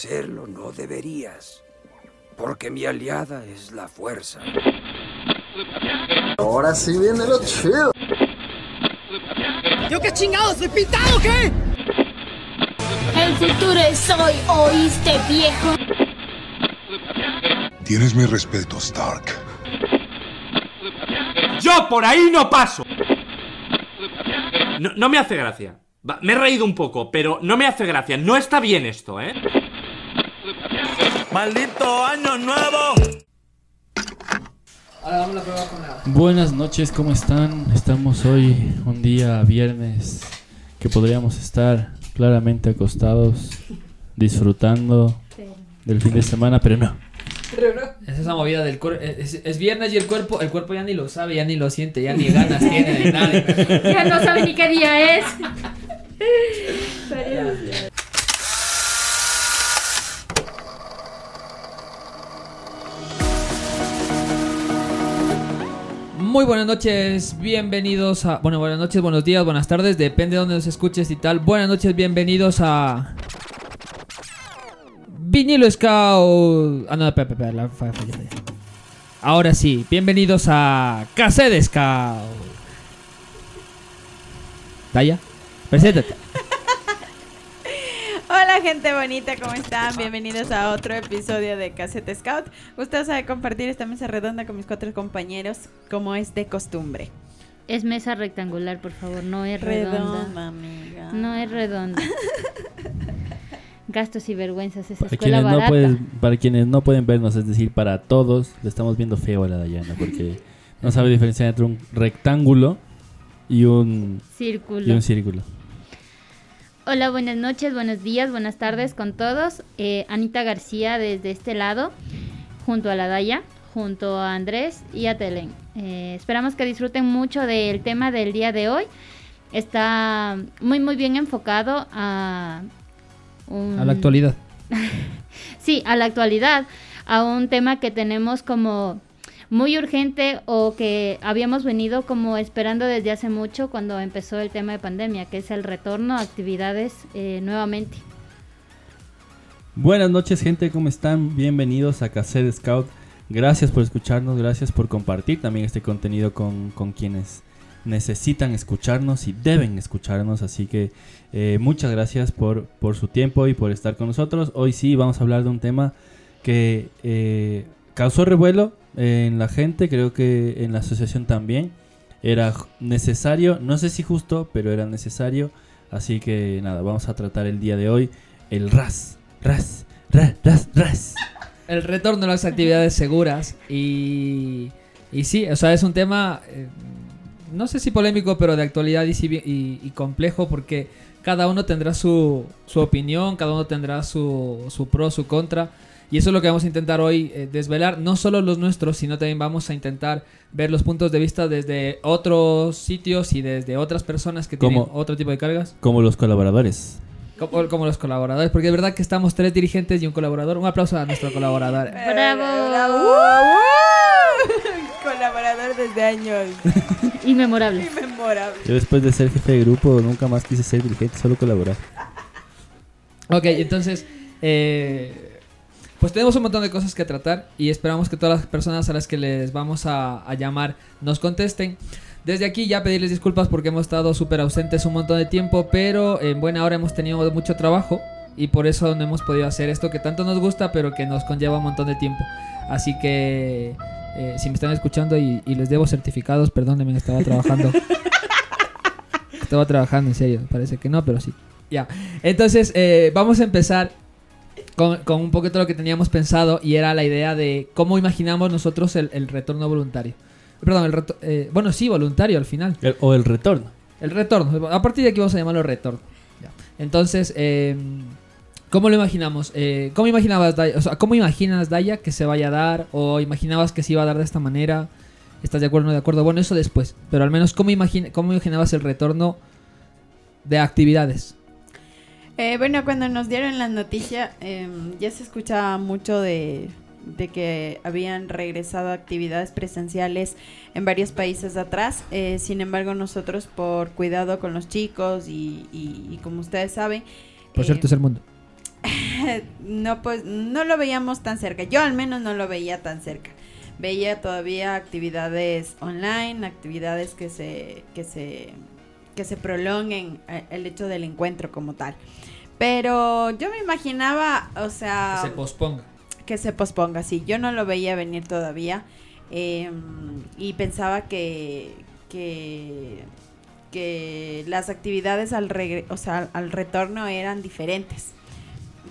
hacerlo no deberías, porque mi aliada es la fuerza. Ahora sí viene lo chido. ¿Yo qué chingados? ¿Soy pintado o qué? El futuro es hoy, ¿oíste, viejo? Tienes mi respeto, Stark. Yo por ahí no paso. No, no me hace gracia. Va, me he reído un poco, pero no me hace gracia. No está bien esto, ¿eh? ¡Maldito año nuevo! Ahora vamos a probar con la... Buenas noches, ¿cómo están? Estamos hoy un día viernes que podríamos estar claramente acostados, disfrutando del fin de semana, pero no. Es esa movida del cuerpo. Es, es viernes y el cuerpo, el cuerpo ya ni lo sabe, ya ni lo siente, ya ni ganas tiene de nada. Ya no sabe ni qué día es. Muy buenas noches, bienvenidos a. Bueno, buenas noches, buenos días, buenas tardes, depende de dónde nos escuches y tal. Buenas noches, bienvenidos a. Vinilo Scout. Ah, no, espera, espera, la- falla, falla. Ahora sí, bienvenidos a Cassette Scout. Daya, preséntate. Hola gente bonita, ¿cómo están? Bienvenidos a otro episodio de Cassette Scout. Gustosa de compartir esta mesa redonda con mis cuatro compañeros, como es de costumbre. Es mesa rectangular, por favor, no es redonda. amiga. No es redonda. Gastos y vergüenzas, esa Para escuela quienes, no pueden, para quienes no pueden vernos, es decir, para todos, le estamos viendo feo a la Dayana porque no sabe diferenciar entre un rectángulo y un, Círculo. y un círculo. Hola, buenas noches, buenos días, buenas tardes con todos. Eh, Anita García desde este lado, junto a la Daya, junto a Andrés y a Telen. Eh, esperamos que disfruten mucho del tema del día de hoy. Está muy, muy bien enfocado a... un- A la actualidad. Sí, a la actualidad, a un tema que tenemos como muy urgente o que habíamos venido como esperando desde hace mucho cuando empezó el tema de pandemia, que es el retorno a actividades eh, nuevamente. Buenas noches, gente, ¿cómo están? Bienvenidos a Cassette Scout. Gracias por escucharnos, gracias por compartir también este contenido con, con quienes necesitan escucharnos y deben escucharnos. Así que eh, muchas gracias por, por su tiempo y por estar con nosotros. Hoy sí vamos a hablar de un tema que eh, causó revuelo en la gente, creo que en la asociación también. Era necesario, no sé si justo, pero era necesario. Así que nada, vamos a tratar el día de hoy el RAS. RAS, RAS, RAS, RAS. El retorno a las actividades seguras y, y sí, o sea, es un tema, eh, no sé si polémico, pero de actualidad y, y- y complejo porque cada uno tendrá su, su opinión, cada uno tendrá su, su pro, su contra. Y eso es lo que vamos a intentar hoy eh, desvelar, no solo los nuestros, sino también vamos a intentar ver los puntos de vista desde otros sitios y desde otras personas que tienen otro tipo de cargas. Como los colaboradores. Como, como los colaboradores, porque es verdad que estamos tres dirigentes y un colaborador. Un aplauso a nuestro colaborador. ¡Bravo! Colaborador desde años. Inmemorable. Inmemorable. Yo después de ser jefe de grupo nunca más quise ser dirigente, solo colaborar. Ok, entonces, eh, pues tenemos un montón de cosas que tratar y esperamos que todas las personas a las que les vamos a, a llamar nos contesten. Desde aquí ya pedirles disculpas porque hemos estado súper ausentes un montón de tiempo, pero en buena hora hemos tenido mucho trabajo y por eso no hemos podido hacer esto que tanto nos gusta, pero que nos conlleva un montón de tiempo. Así que eh, si me están escuchando y, y les debo certificados, perdónenme, estaba trabajando. estaba trabajando, en serio, parece que no, pero sí. Ya, entonces eh, vamos a empezar con, con un poquito lo que teníamos pensado y era la idea de cómo imaginamos nosotros el, el retorno voluntario. Perdón, el reto- eh, bueno, sí, voluntario al final. El- o el retorno. El retorno. A partir de aquí vamos a llamarlo retorno. Ya. Entonces, eh, ¿cómo lo imaginamos? Eh, ¿Cómo imaginabas, Daya? O sea, ¿cómo imaginas, Daya, que se vaya a dar? ¿O imaginabas que se iba a dar de esta manera? ¿Estás de acuerdo o no de acuerdo? Bueno, eso después. Pero al menos, ¿cómo, imagina- cómo imaginabas el retorno de actividades? Eh, bueno, cuando nos dieron la noticia, em, ya se escuchaba mucho de, de que habían regresado actividades presenciales en varios países atrás. Eh, sin embargo, nosotros por cuidado con los chicos y, y- y como ustedes saben... Por cierto, es el mundo. no, pues, no lo veíamos tan cerca. Yo al menos no lo veía tan cerca. Veía todavía actividades online, actividades que se, que se, que se prolonguen eh, el hecho del encuentro como tal. Pero yo me imaginaba, o sea... Que se posponga. Que se posponga, sí. Yo no lo veía venir todavía. eh, y pensaba que, que, que las actividades al, regre- o sea, al retorno eran diferentes.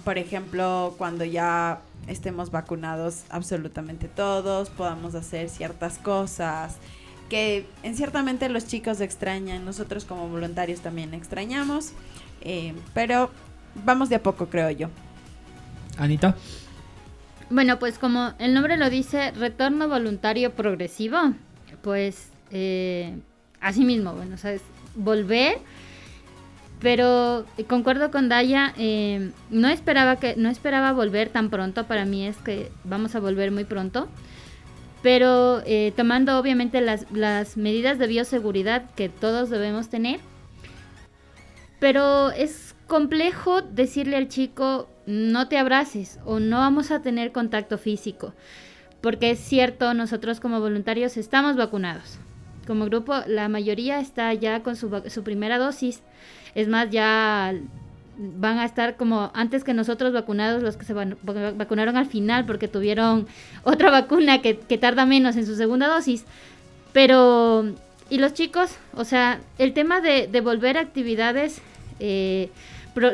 Por ejemplo, cuando ya estemos vacunados absolutamente todos, podamos hacer ciertas cosas que en ciertamente los chicos extrañan, nosotros como voluntarios también extrañamos, eh, pero vamos de a poco, creo yo. Anita. Bueno, pues como el nombre lo dice, retorno voluntario progresivo, pues eh, así mismo, bueno, o sea, es volver, pero concuerdo con Daya, eh, no esperaba que no esperaba volver tan pronto, para mí es que vamos a volver muy pronto, pero eh, tomando obviamente las, las medidas de bioseguridad que todos debemos tener, pero es complejo decirle al chico no te abraces o no vamos a tener contacto físico. Porque es cierto, nosotros como voluntarios estamos vacunados. Como grupo, la mayoría está ya con su, su primera dosis. Es más, ya van a estar como antes que nosotros vacunados, los que se vacunaron al final porque tuvieron otra vacuna que, que tarda menos en su segunda dosis. Pero, y los chicos, o sea, el tema de, de volver a actividades eh,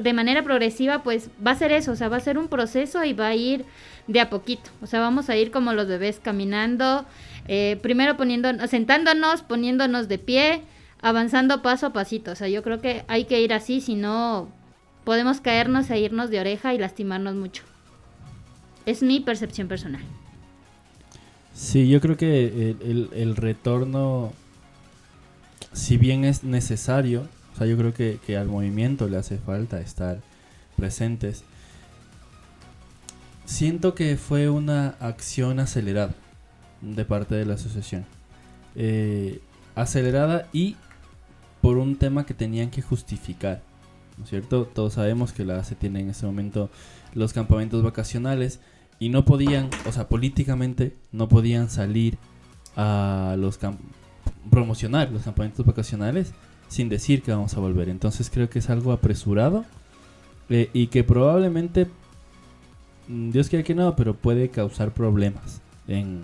de manera progresiva, pues va a ser eso, o sea, va a ser un proceso y va a ir de a poquito. O sea, vamos a ir como los bebés caminando, eh, primero poniendo, sentándonos, poniéndonos de pie, avanzando paso a pasito. O sea, yo creo que hay que ir así, si no podemos caernos e irnos de oreja y lastimarnos mucho. Es mi percepción personal. Sí, yo creo que el, retorno, si bien es necesario, o sea, yo creo que, que al movimiento le hace falta estar presentes. Siento que fue una acción acelerada de parte de la asociación. Eh, acelerada y por un tema que tenían que justificar. ¿No es cierto? Todos sabemos que la ACE tiene en este momento los campamentos vacacionales y no podían, o sea, políticamente no podían salir a los promocionar los campamentos vacacionales sin decir que vamos a volver. Entonces creo que es algo apresurado eh, y que probablemente, mm, Dios quiera que no, pero puede causar problemas en,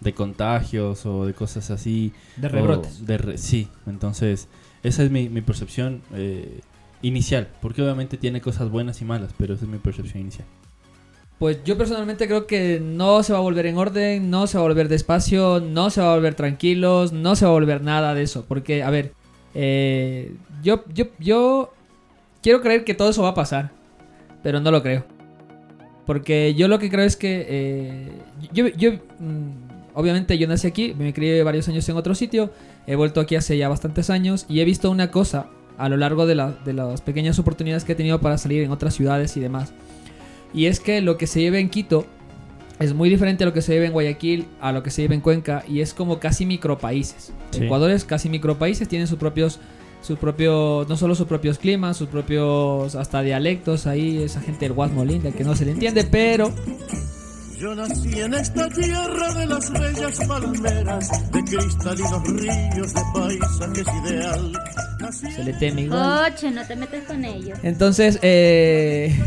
de contagios o de cosas así. De rebrotes. de re- sí, entonces esa es mi, mi percepción eh, inicial, porque obviamente tiene cosas buenas y malas, pero esa es mi percepción inicial. Pues yo personalmente creo que no se va a volver en orden, no se va a volver despacio, no se va a volver tranquilos, no se va a volver nada de eso. Porque, a ver, eh, yo, yo, yo quiero creer que todo eso va a pasar, pero no lo creo. Porque yo lo que creo es que eh, yo, yo, mm, obviamente yo nací aquí, me crié varios años en otro sitio, he vuelto aquí hace ya bastantes años y he visto una cosa a lo largo de, la- de las pequeñas oportunidades que he tenido para salir en otras ciudades y demás. Y es que lo que se vive en Quito es muy diferente a lo que se vive en Guayaquil, a lo que se vive en Cuenca, y es como casi micropaíses. Sí. Ecuador es casi micropaíses, tienen sus propios, sus propios, no solo sus propios climas, sus propios hasta dialectos, ahí esa gente del Guasmo linda que no se le entiende, pero Yo nací en esta tierra de las bellas palmeras, de cristalinos ríos, de paisajes ideal. Nací se le teme igual. Oche, no te metes con ellos. Entonces, eh,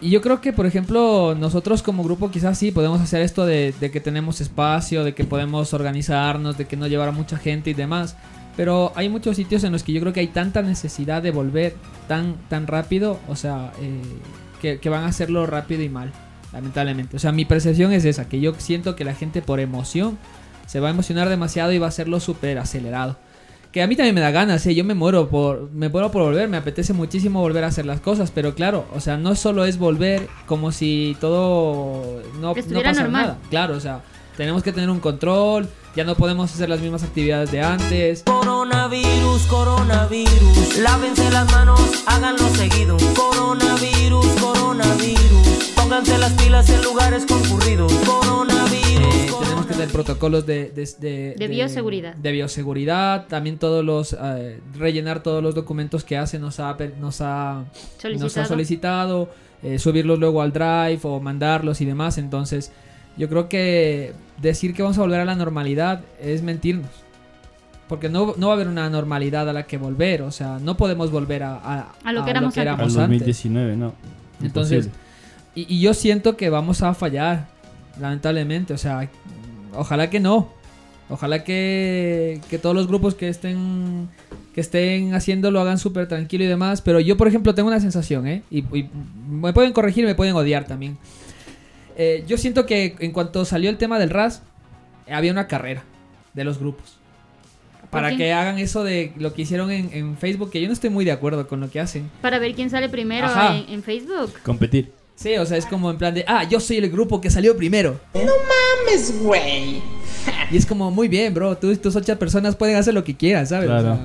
y yo creo que, por ejemplo, nosotros como grupo quizás sí podemos hacer esto de, de que tenemos espacio, de que podemos organizarnos, de que no llevar a mucha gente y demás. Pero hay muchos sitios en los que yo creo que hay tanta necesidad de volver tan, tan rápido, o sea, eh, que, que van a hacerlo rápido y mal, lamentablemente. O sea, mi percepción es esa, que yo siento que la gente por emoción se va a emocionar demasiado y va a hacerlo súper acelerado. Que a mí también me da ganas, ¿eh? yo me muero por me muero por volver, me apetece muchísimo volver a hacer las cosas, pero claro, o sea, no solo es volver como si todo no, no Estuviera pasara normal. nada. Claro, o sea, tenemos que tener un control, ya no podemos hacer las mismas actividades de antes. Coronavirus, coronavirus. Lávense las manos, háganlo seguido. Coronavirus, coronavirus. Pónganse las pilas en lugares concurridos. Coronavirus. Eh, tenemos que tener protocolos de, de, de- De bioseguridad. De bioseguridad, también todos los eh, rellenar todos los documentos que hace nos ha nos ha nos ha Solicitado. solicitado. eh, subirlos luego al drive o mandarlos y demás. Entonces, yo creo que decir que vamos a volver a la normalidad es mentirnos. Porque no, no va a haber una normalidad a la que volver. O sea, no podemos volver a, a, A lo que éramos antes. Al antes. 2019, no. Entonces, Imposible. Y, y yo siento que vamos a fallar, lamentablemente. O sea, ojalá que no. Ojalá que, que todos los grupos que estén que estén haciendo lo hagan súper tranquilo y demás. Pero yo, por ejemplo, tengo una sensación, ¿eh? Y, y me pueden corregir, me pueden odiar también. Eh, yo siento que en cuanto salió el tema del RAS, había una carrera de los grupos. Para que hagan eso de lo que hicieron en, en Facebook, que yo no estoy muy de acuerdo con lo que hacen. Para ver quién sale primero en, en Facebook. Competir. Sí, o sea, es como en plan de, ah, yo soy el grupo que salió primero. No mames, güey. Y es como, muy bien, bro, tú y tus ocho personas pueden hacer lo que quieran, ¿sabes? Claro.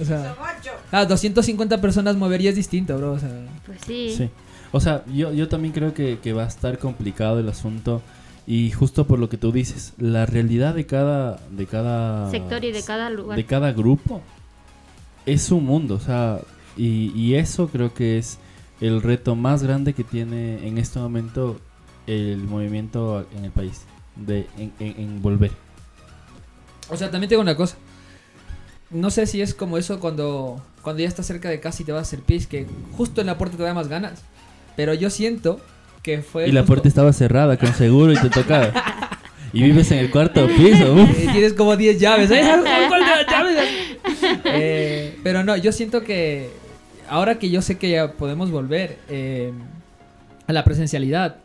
O sea, o sea, ah, 250 personas movería es distinto, bro. O sea, Pues sí. Sí. O sea, yo, yo también creo que, que va a estar complicado el asunto. Y justo por lo que tú dices, la realidad de cada, de cada Sector y de cada lugar. de cada grupo es un mundo, o sea, y, y eso creo que es el reto más grande que tiene en este momento el movimiento en el país, de en, en- en volver. o sea, también tengo una cosa. No sé si es como eso cuando, cuando ya estás cerca de casa y te vas a hacer pis, que justo en la puerta te da más ganas. Pero yo siento que fue. Y la puerta estaba cerrada con seguro y te tocaba. Y vives en el cuarto piso. Eh, tienes como 10 llaves. ¿eh? ¿Cuál de las llaves? Eh, pero no, yo siento que ahora que yo sé que ya podemos volver eh, a la presencialidad,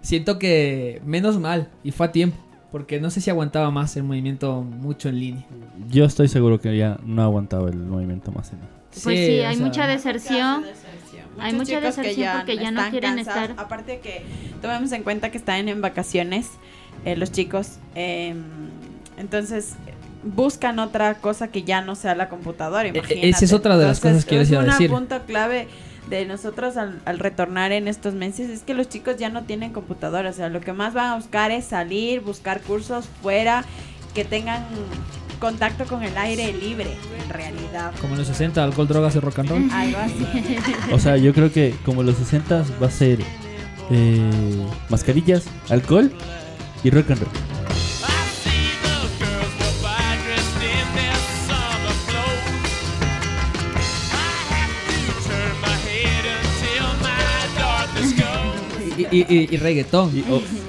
siento que menos mal y fue a tiempo. Porque no sé si aguantaba más el movimiento mucho en línea. Yo estoy seguro que ya no aguantaba el movimiento más en Pues sí, hay sea, mucha deserción. Hay mucha deserción porque ya no quieren cansados. estar. Aparte de que tomemos en cuenta que están en vacaciones eh, los chicos. eh, entonces buscan otra cosa que ya no sea la computadora. Imagínate. E, esa es otra de las Entonces, cosas que yo les iba a decir. Un punto clave de nosotros al, al retornar en estos meses es que los chicos ya no tienen computadora. O sea, lo que más van a buscar es salir, buscar cursos fuera, que tengan contacto con el aire libre, en realidad. Como en los 60, alcohol, drogas y rock and roll. Algo así. O sea, yo creo que como los 60 va a ser eh, mascarillas, alcohol y rock and roll. Y, y- y- y reggaetón.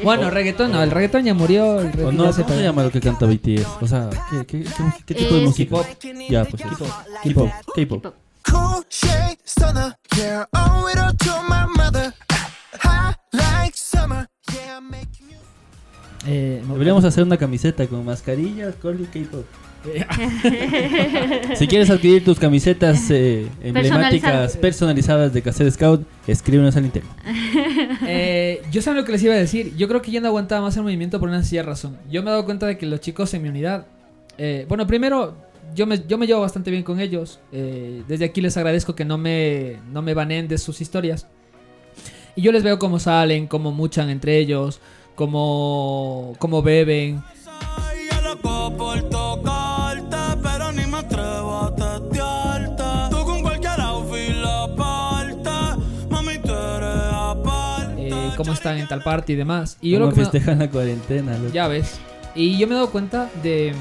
bueno, reggaetón no, el reggaetón ya murió. El O reggaetón no, ya se ¿cómo se llama lo que canta BTS? O sea, ¿qué, qué, qué, qué tipo de música? K-pop. Ya, pues. K-pop. K-pop. Cool shade stunner, yeah, owe it all to my mother. High like summer, yeah, make music. Eh, Deberíamos hacer una camiseta con mascarilla, alcohol y K-pop. Si quieres adquirir tus camisetas eh, emblemáticas Personalizadas. personalizadas de Cassette Scout, escríbenos al interno. Eh, yo sé lo que les iba a decir. Yo creo que ya no aguantaba más el movimiento por una sencilla razón. Yo me he dado cuenta de que los chicos en mi unidad. eh, bueno, primero, yo me, yo me llevo bastante bien con ellos. eh, desde aquí les agradezco que no me, no me baneen de sus historias. Y yo les veo cómo salen, cómo muchan entre ellos, cómo, cómo beben. Cómo están en tal parte y demás. Y yo ¿Cómo lo que me- festejan la cuarentena? loco? Ya ves. Y yo me he dado cuenta de,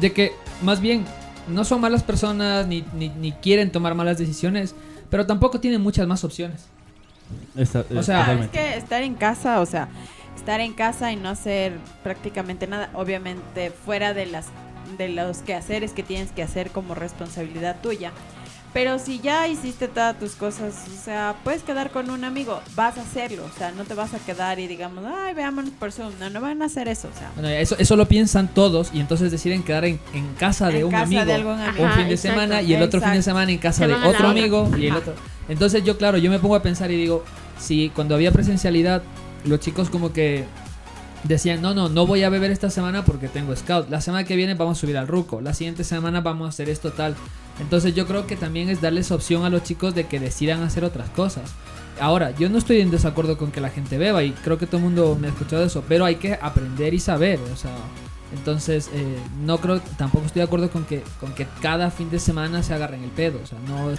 de que más bien no son malas personas ni, ni, ni quieren tomar malas decisiones, pero tampoco tienen muchas más opciones. Esta- O eh, sea, Es totalmente. que estar en casa, o sea, estar en casa y no hacer prácticamente nada, obviamente fuera de las de los quehaceres que tienes que hacer como responsabilidad tuya. Pero si ya hiciste todas tus cosas, o sea, puedes quedar con un amigo, vas a hacerlo, o sea, no te vas a quedar y digamos, ay, veámonos por Zoom, no, no van a hacer eso, o sea. Bueno, eso, eso lo piensan todos y entonces deciden quedar en, en casa de En un casa amigo, de algún amigo. un fin de exacto. semana y el otro fin de semana en casa Se de otro amigo y el otro. Entonces yo, claro, yo me pongo a pensar y digo, si cuando había presencialidad, los chicos como que decían, no, no, no voy a beber esta semana porque tengo scout. La semana que viene vamos a subir al ruco. La siguiente semana vamos a hacer esto tal. Entonces yo creo que también es darles opción a los chicos de que decidan hacer otras cosas. Ahora, yo no estoy en desacuerdo con que la gente beba y creo que todo el mundo me ha escuchado eso, pero hay que aprender y saber, o sea, Entonces, eh, no creo, tampoco estoy de acuerdo con que, con que cada fin de semana se agarren el pedo. O sea, no,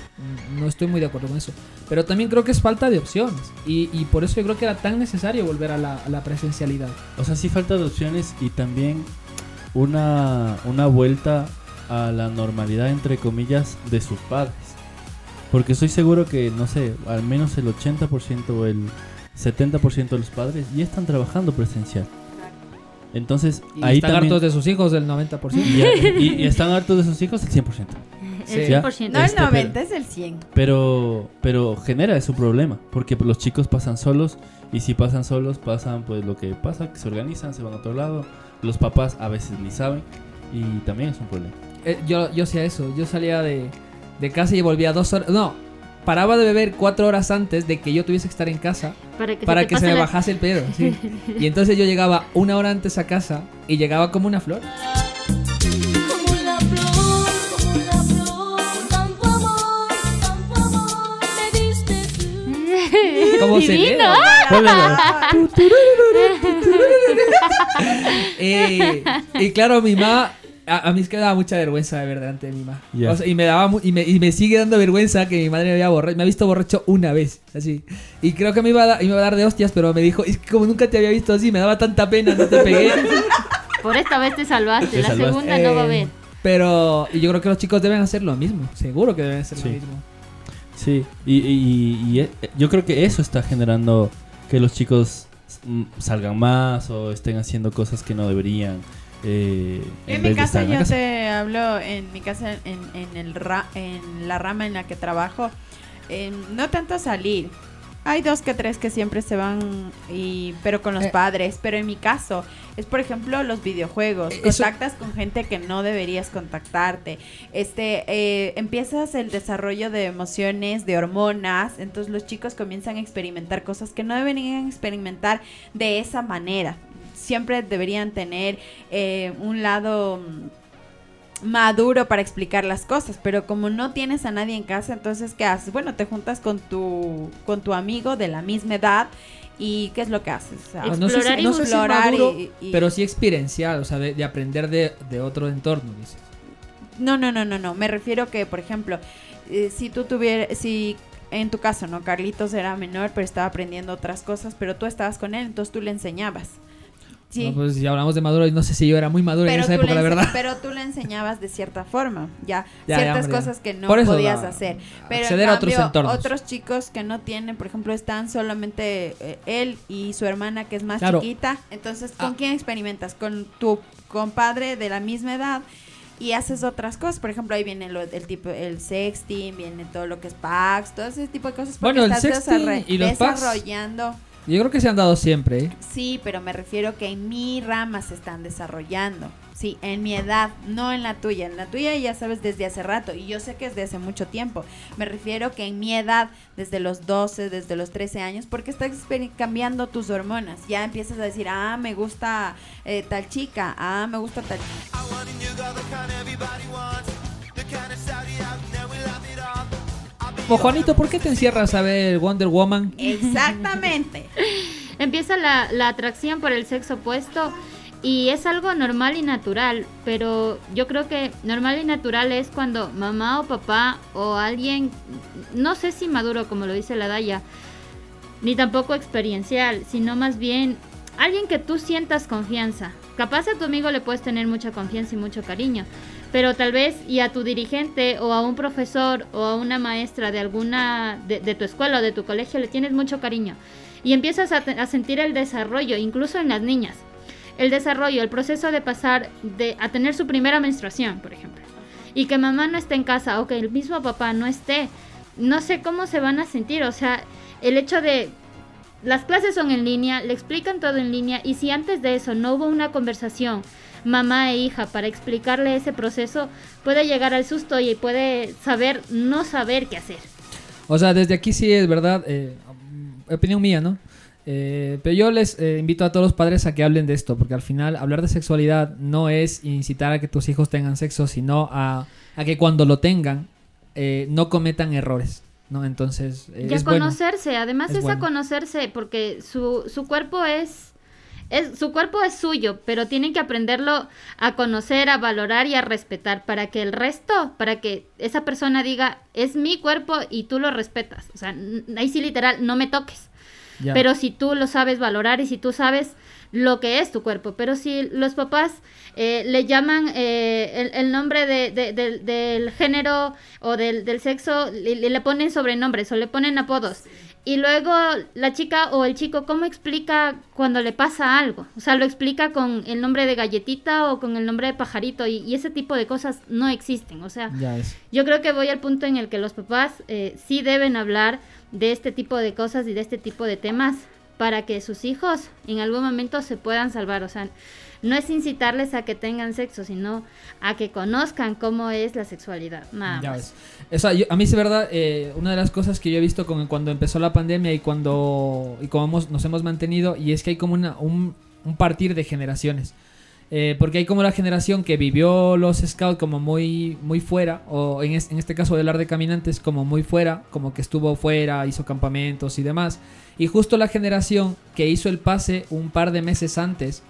no estoy muy de acuerdo con eso. Pero también creo que es falta de opciones. Y, y por eso yo creo que era tan necesario volver a la, a la presencialidad. O sea, sí falta de opciones y también una, una vuelta a la normalidad, entre comillas, de sus padres. Porque estoy seguro que, no sé, al menos el 80% o el 70% de los padres ya están trabajando presencial. Entonces, Y ahí están también... hartos de sus hijos del 90%. Y, y- y están hartos de sus hijos el 100%. El ¿Ya? 100%. No, el Este, 90 pero- es el 100. Pero, pero genera ese problema, porque los chicos pasan solos y si pasan solos pasan pues lo que pasa, que se organizan, se van a otro lado, los papás a veces ni saben y también es un problema. Eh, yo, yo hacía eso. Yo salía de, de casa y volvía dos horas. No, paraba de beber cuatro horas antes de que yo tuviese que estar en casa Para que se para te que se me la- bajase el pedo. sí. Y entonces yo llegaba una hora antes a casa y llegaba como una flor. ¿Cómo se lee? Divino. Eh, y claro, mi mamá. A, a mí es que me daba mucha vergüenza de ver delante de mi mamá. O sea, y me daba mu- y me, y me sigue dando vergüenza que mi madre me había borra- me ha visto borracho una vez, así. Y creo que me iba a, da- me iba a dar de hostias, pero me dijo, es que como nunca te había visto así, me daba tanta pena, no te pegué. Por esta vez te salvaste, Te la salvaste. segunda no va a Eh, haber. Pero y yo creo que los chicos deben hacer lo mismo, seguro que deben hacer Sí. lo mismo. Sí, y, y- y, eh, yo creo que eso está generando que los chicos mm, salgan más o estén haciendo cosas que no deberían. Eh, en, En mi casa yo casa. te hablo, en mi casa, en, en, el ra- en la rama en la que trabajo, eh, no tanto salir. Hay dos que tres que siempre se van, y, pero con los Eh. padres. Pero en mi caso, es por ejemplo los videojuegos. Eh, eso- Contactas con gente que no deberías contactarte. Este, eh, empiezas el desarrollo de emociones, de hormonas. Entonces los chicos comienzan a experimentar cosas que no deberían experimentar de esa manera. Siempre deberían tener eh, un lado maduro para explicar las cosas, pero como no tienes a nadie en casa, entonces ¿qué haces? Bueno, te juntas con tu con tu amigo de la misma edad y ¿qué es lo que haces? O sea, Ah, no sé, si- no sé si explorar maduro, y- y- pero sí experiencial, o sea, de, de aprender de, de otro entorno, dices. No, no, no, no, no. Me refiero que, por ejemplo, eh, si tú tuvieras, si en tu caso, ¿no? Carlitos era menor, pero estaba aprendiendo otras cosas, pero tú estabas con él, entonces tú le enseñabas. Sí. No, pues si hablamos de maduro, no sé si yo era muy maduro en esa época, la verdad. Pero tú le enseñabas de cierta forma, ya, ciertas ya. cosas que no eso, podías hacer. Pero en a otros cambio, otros chicos que no tienen, por ejemplo, están solamente eh, él y su hermana que es más Claro. chiquita. Entonces, ¿con Ah. quién experimentas? Con tu compadre de la misma edad y haces otras cosas. Por ejemplo, ahí viene lo- el tipo, el sexting, viene todo lo que es packs, todo ese tipo de cosas. porque Bueno, el estás sexting y los packs- desarrollando. Yo creo que se han dado siempre, ¿eh? Sí, pero me refiero que en mi rama se están desarrollando. Sí, en mi edad, no en la tuya. En la tuya ya sabes desde hace rato y yo sé que es de hace mucho tiempo. Me refiero que en mi edad, desde los 12, desde los 13 años, porque estás cambiando tus hormonas. Ya empiezas a decir, ah, me gusta eh, tal chica, ah, me gusta tal O Juanito, ¿por qué te encierras a ver Wonder Woman? Exactamente. Empieza la, la atracción por el sexo opuesto y es algo normal y natural, pero yo creo que normal y natural es cuando mamá o papá o alguien, no sé si maduro como lo dice la Daya, ni tampoco experiencial, sino más bien alguien que tú sientas confianza. Capaz a tu amigo le puedes tener mucha confianza y mucho cariño, pero tal vez y a tu dirigente o a un profesor o a una maestra de alguna de, tu escuela o de tu colegio le tienes mucho cariño y empiezas a, a sentir el desarrollo, incluso en las niñas. El desarrollo, el proceso de pasar de a tener su primera menstruación, por ejemplo. Y que mamá no esté en casa o que el mismo papá no esté. No sé cómo se van a sentir, o sea, el hecho de las clases son en línea, le explican todo en línea y si antes de eso no hubo una conversación mamá e hija para explicarle ese proceso, puede llegar al susto y puede saber no saber qué hacer. O sea, desde aquí sí es verdad, eh, opinión mía, ¿no? Eh, pero yo les eh, invito a todos los padres a que hablen de esto, porque al final hablar de sexualidad no es incitar a que tus hijos tengan sexo, sino a, a que cuando lo tengan eh, no cometan errores, ¿no? Entonces, eh, Y a es bueno. conocerse, además Es es, bueno. a conocerse, porque su, su cuerpo es, es, su cuerpo es suyo, pero tienen que aprenderlo a conocer, a valorar y a respetar para que el resto, para que esa persona diga, es mi cuerpo y tú lo respetas. O sea, ahí sí literal, no me toques. Ya. Pero si tú lo sabes valorar y si tú sabes lo que es tu cuerpo, pero si los papás eh, le llaman eh, el, el nombre de- de- del- del género o del, del sexo, le, le ponen sobrenombres o le ponen apodos. Y luego la chica o el chico, ¿cómo explica cuando le pasa algo? O sea, lo explica con el nombre de galletita o con el nombre de pajarito y, y ese tipo de cosas no existen. O sea, yo creo que voy al punto en el que los papás eh, sí deben hablar de este tipo de cosas y de este tipo de temas para que sus hijos en algún momento se puedan salvar. O sea, no es incitarles a que tengan sexo, sino a que conozcan cómo es la sexualidad. Nada Ya más. ves. Yo- a mí sí, verdad, eh, una de las cosas que yo he visto con, cuando empezó la pandemia y cuando y cómo hemos- nos hemos mantenido, y es que hay como una, un, un partir de generaciones. Eh, porque hay como la generación que vivió los scouts como muy, muy fuera, o en, es- en este caso del ar de caminantes como muy fuera, como que estuvo fuera, hizo campamentos y demás. Y justo la generación que hizo el pase un par de meses antes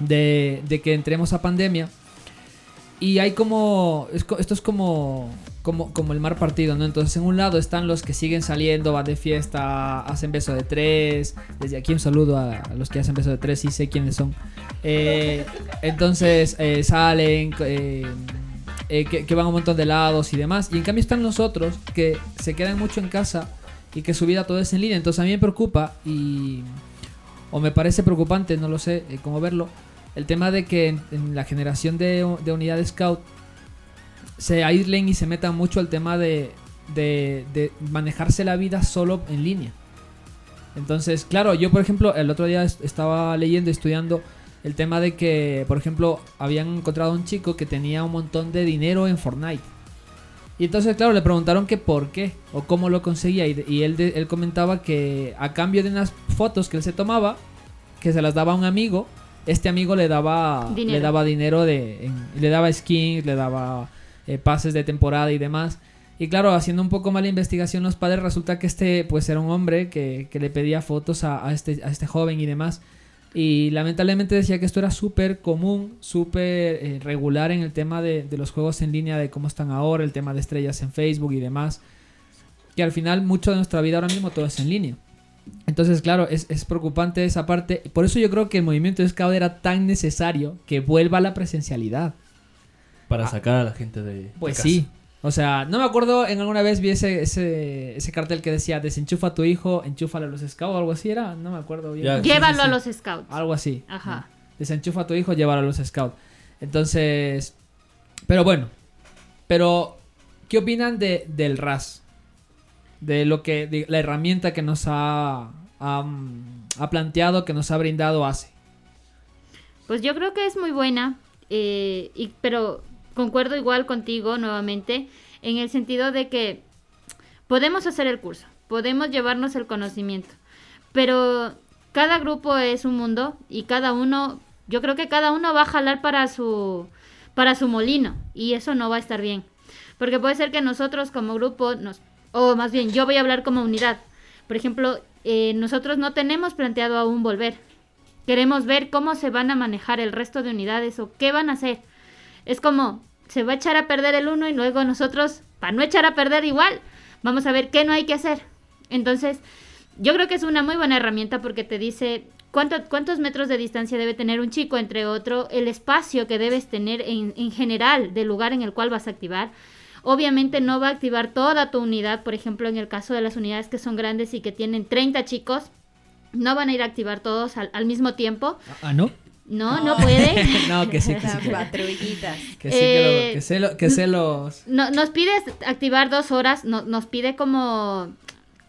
de, de que entremos a pandemia, y hay como. es co- esto es como, como. Como el mar partido, ¿no? Entonces, en un lado están los que siguen saliendo, van de fiesta, hacen beso de tres. Desde aquí un saludo a, los que hacen beso de tres, sí sé quiénes son. Eh, entonces, eh, salen. eh, que, que van a un montón de lados y demás. Y en cambio están los otros que se quedan mucho en casa y que su vida todo es en línea. Entonces, a mí me preocupa y. O me parece preocupante, no lo sé eh, cómo verlo. El tema de que en, la generación de, de unidad scout se aíslen y se metan mucho al tema de, de, manejarse la vida solo en línea. Entonces, claro, yo por ejemplo el otro día est- estaba leyendo, estudiando el tema de que, por ejemplo, habían encontrado un chico que tenía un montón de dinero en Fortnite. Y entonces, claro, le preguntaron que por qué o cómo lo conseguía. Y, él, de- él comentaba que a cambio de unas fotos que él se tomaba, que se las daba a un amigo, este amigo le daba Dinero. le daba dinero de en- le daba skins, le daba eh, pases de temporada y demás. Y claro, haciendo un poco mala investigación los padres, resulta que este pues era un hombre que, que le pedía fotos a, a este, a este joven y demás. Y lamentablemente decía que esto era súper común, súper eh, regular en el tema de, de los juegos en línea, de cómo están ahora, el tema de estrellas en Facebook y demás. Que al final mucho de nuestra vida ahora mismo todo es en línea. Entonces, claro, es, es preocupante esa parte. Por eso yo creo que el movimiento de Scout era tan necesario que vuelva a la presencialidad. Para sacar a la gente de. de Pues casa. sí. O sea, no me acuerdo, en alguna vez vi ese, ese, ese cartel que decía desenchufa a tu hijo, enchúfalo a los scouts o algo así era, no me acuerdo bien. Llévalo a los scouts. Algo así. Ajá. Desenchufa a tu hijo, llévalo a los scouts. Entonces, pero bueno, pero ¿qué opinan de, del RAS? De lo que, de la herramienta que nos ha, ha, ha planteado, que nos ha brindado hace. Pues yo creo que es muy buena, eh, y, pero concuerdo igual contigo nuevamente en el sentido de que podemos hacer el curso, podemos llevarnos el conocimiento, pero cada grupo es un mundo y cada uno, yo creo que cada uno va a jalar para su, para su molino y eso no va a estar bien, porque puede ser que nosotros como grupo nos, o más bien yo voy a hablar como unidad, por ejemplo, eh, nosotros no tenemos planteado aún volver. Queremos ver cómo se van a manejar el resto de unidades o qué van a hacer. Es como, se va a echar a perder el uno y luego nosotros, para no echar a perder igual, vamos a ver qué no hay que hacer. Entonces, yo creo que es una muy buena herramienta porque te dice cuánto, cuántos metros de distancia debe tener un chico entre otro, el espacio que debes tener en, en general del lugar en el cual vas a activar. Obviamente no va a activar toda tu unidad, por ejemplo, en el caso de las unidades que son grandes y que tienen 30 chicos, no van a ir a activar todos al, al mismo tiempo. Ah, ¿no? No, no puede. no, que sí, que sí. Que, patrullitas. que sí, que, Eh, lo- que lo- que sé los... No, nos pide activar dos horas, no- nos pide como,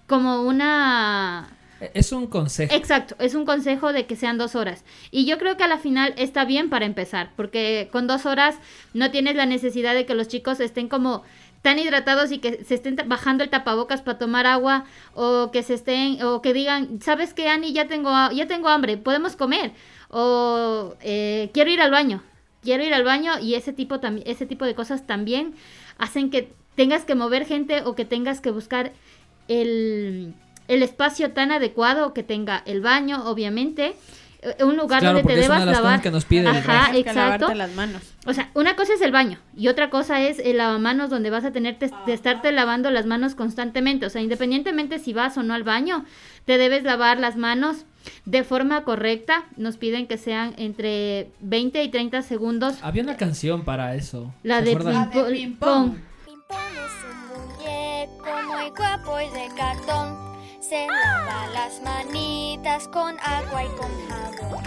como una... Es un consejo. Exacto, es un consejo de que sean dos horas. Y yo creo que a la final está bien para empezar, porque con dos horas no tienes la necesidad de que los chicos estén como tan hidratados y que se estén bajando el tapabocas para tomar agua o que se estén o que digan, ¿sabes qué, Ani? Ya tengo, ya tengo hambre, podemos comer o eh, quiero ir al baño, quiero ir al baño y ese tipo, ese tipo de cosas también hacen que tengas que mover gente o que tengas que buscar el, el espacio tan adecuado que tenga el baño, obviamente, eh, un lugar Claro, donde te es una debas de las lavar. cosas que nos pide el Ajá, exacto. lavarte las manos. O sea, una cosa es el baño y otra cosa es el lavamanos donde vas a tener de estarte lavando las manos constantemente. O sea, independientemente si vas o no al baño, te debes lavar las manos de forma correcta. Nos piden que sean entre 20 y 30 segundos. Había una canción para eso. La ¿se de ping-pong. ping-pong. muñeco muy guapo y de cartón. Se lava las manitas con agua y con jabón.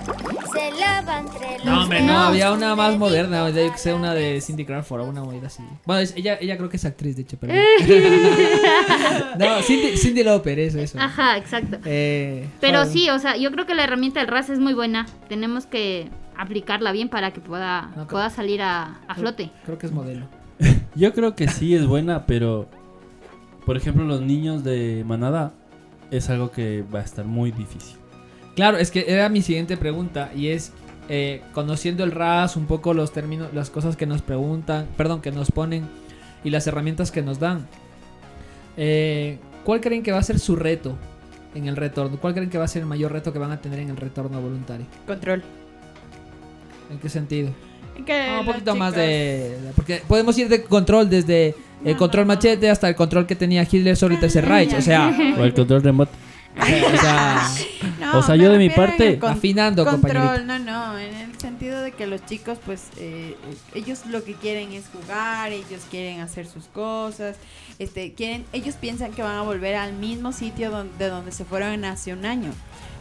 Se lava entre los No, hombre, no, había una más moderna, yo que sé, una de Cindy Crawford o una movida así. Bueno, es- ella, ella creo que es actriz, de hecho, pero... no, Cindy, Cindy Lauper, eso, eso. Ajá, exacto. Eh, Pero sí, o sea, yo creo que la herramienta del RAS es muy buena. Tenemos que aplicarla bien para que pueda, No, pueda salir a, a flote. Creo que es modelo. Yo creo que sí es buena, pero por ejemplo los niños de manada es algo que va a estar muy difícil. Claro, es que era mi siguiente pregunta y es eh, conociendo el RAS, un poco los términos, las cosas que nos preguntan, perdón, que nos ponen y las herramientas que nos dan. Eh, ¿Cuál creen que va a ser su reto en el retorno? ¿Cuál creen que va a ser el mayor reto que van a tener en el retorno voluntario? Control. ¿En qué sentido? Que Ah, un poquito más de... Porque podemos ir de control desde el control machete hasta el control que tenía Hitler sobre el Tercer Reich. O sea, O el control remoto. o sea, No, O sea, yo de mi parte- con- Afinando. Control, no, no, en el sentido de que los chicos, pues, eh, ellos lo que quieren es jugar, ellos quieren hacer sus cosas, este, quieren, ellos piensan que van a volver al mismo sitio donde, de donde se fueron hace un año.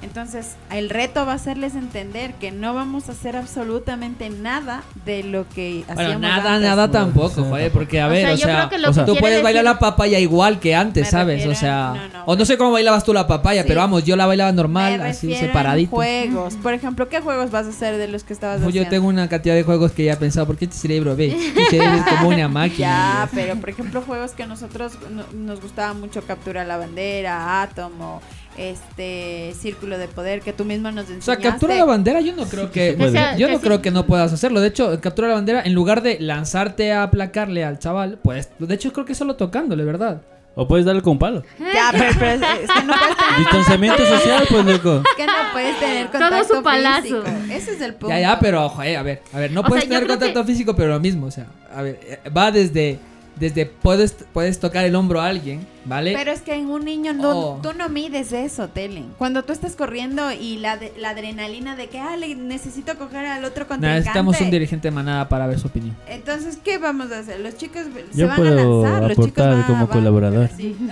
Entonces, el reto va a hacerles entender que no vamos a hacer absolutamente nada de lo que Bueno, hacíamos nada, antes. nada tampoco, joder, porque a O ver, sea, o sea, o tú puedes bailar la papaya igual que antes, Me ¿sabes? refiero o sea, no, no, o no sé cómo bailabas tú la papaya, Sí. pero vamos, yo la bailaba Me normal, así refiero en separadito. juegos. Por ejemplo, ¿qué juegos vas a hacer de los que estabas Pues haciendo? yo tengo una cantidad de juegos que ya he pensado, ¿por qué este cerebro ve? Este cerebro es como una máquina. Ya, pero por ejemplo, juegos que nosotros no- nos gustaba mucho captura la bandera, átomo, este círculo de poder que tú mismo nos O sea, enseñaste. captura la bandera yo no creo que, sea- yo que no sí. creo que no puedas hacerlo. De hecho, captura la bandera en lugar de lanzarte a aplacarle al chaval, pues de hecho creo que solo tocándole, ¿verdad? O puedes darle con palo. Ya, pero, pero es, es que no puedes tener, Distanciamiento social, pues loco. es que no puedes tener Todo contacto su palazo. físico. Ese es el punto. Ya, ya, pero ojo, eh, a ver, a ver, no O puedes sea, tener contacto que- físico, pero lo mismo, o sea, a ver, eh, va desde desde puedes puedes tocar el hombro a alguien, ¿vale? Pero es que en un niño no, Oh. tú no mides eso, Telen. Cuando tú estás corriendo y la, de- la adrenalina de que ah, le necesito coger al otro contrincante. Necesitamos un dirigente de manada para ver su opinión. Entonces, ¿qué vamos a hacer? Los chicos se Yo van a lanzar, los chicos aportar van- como van- colaborador. Sí.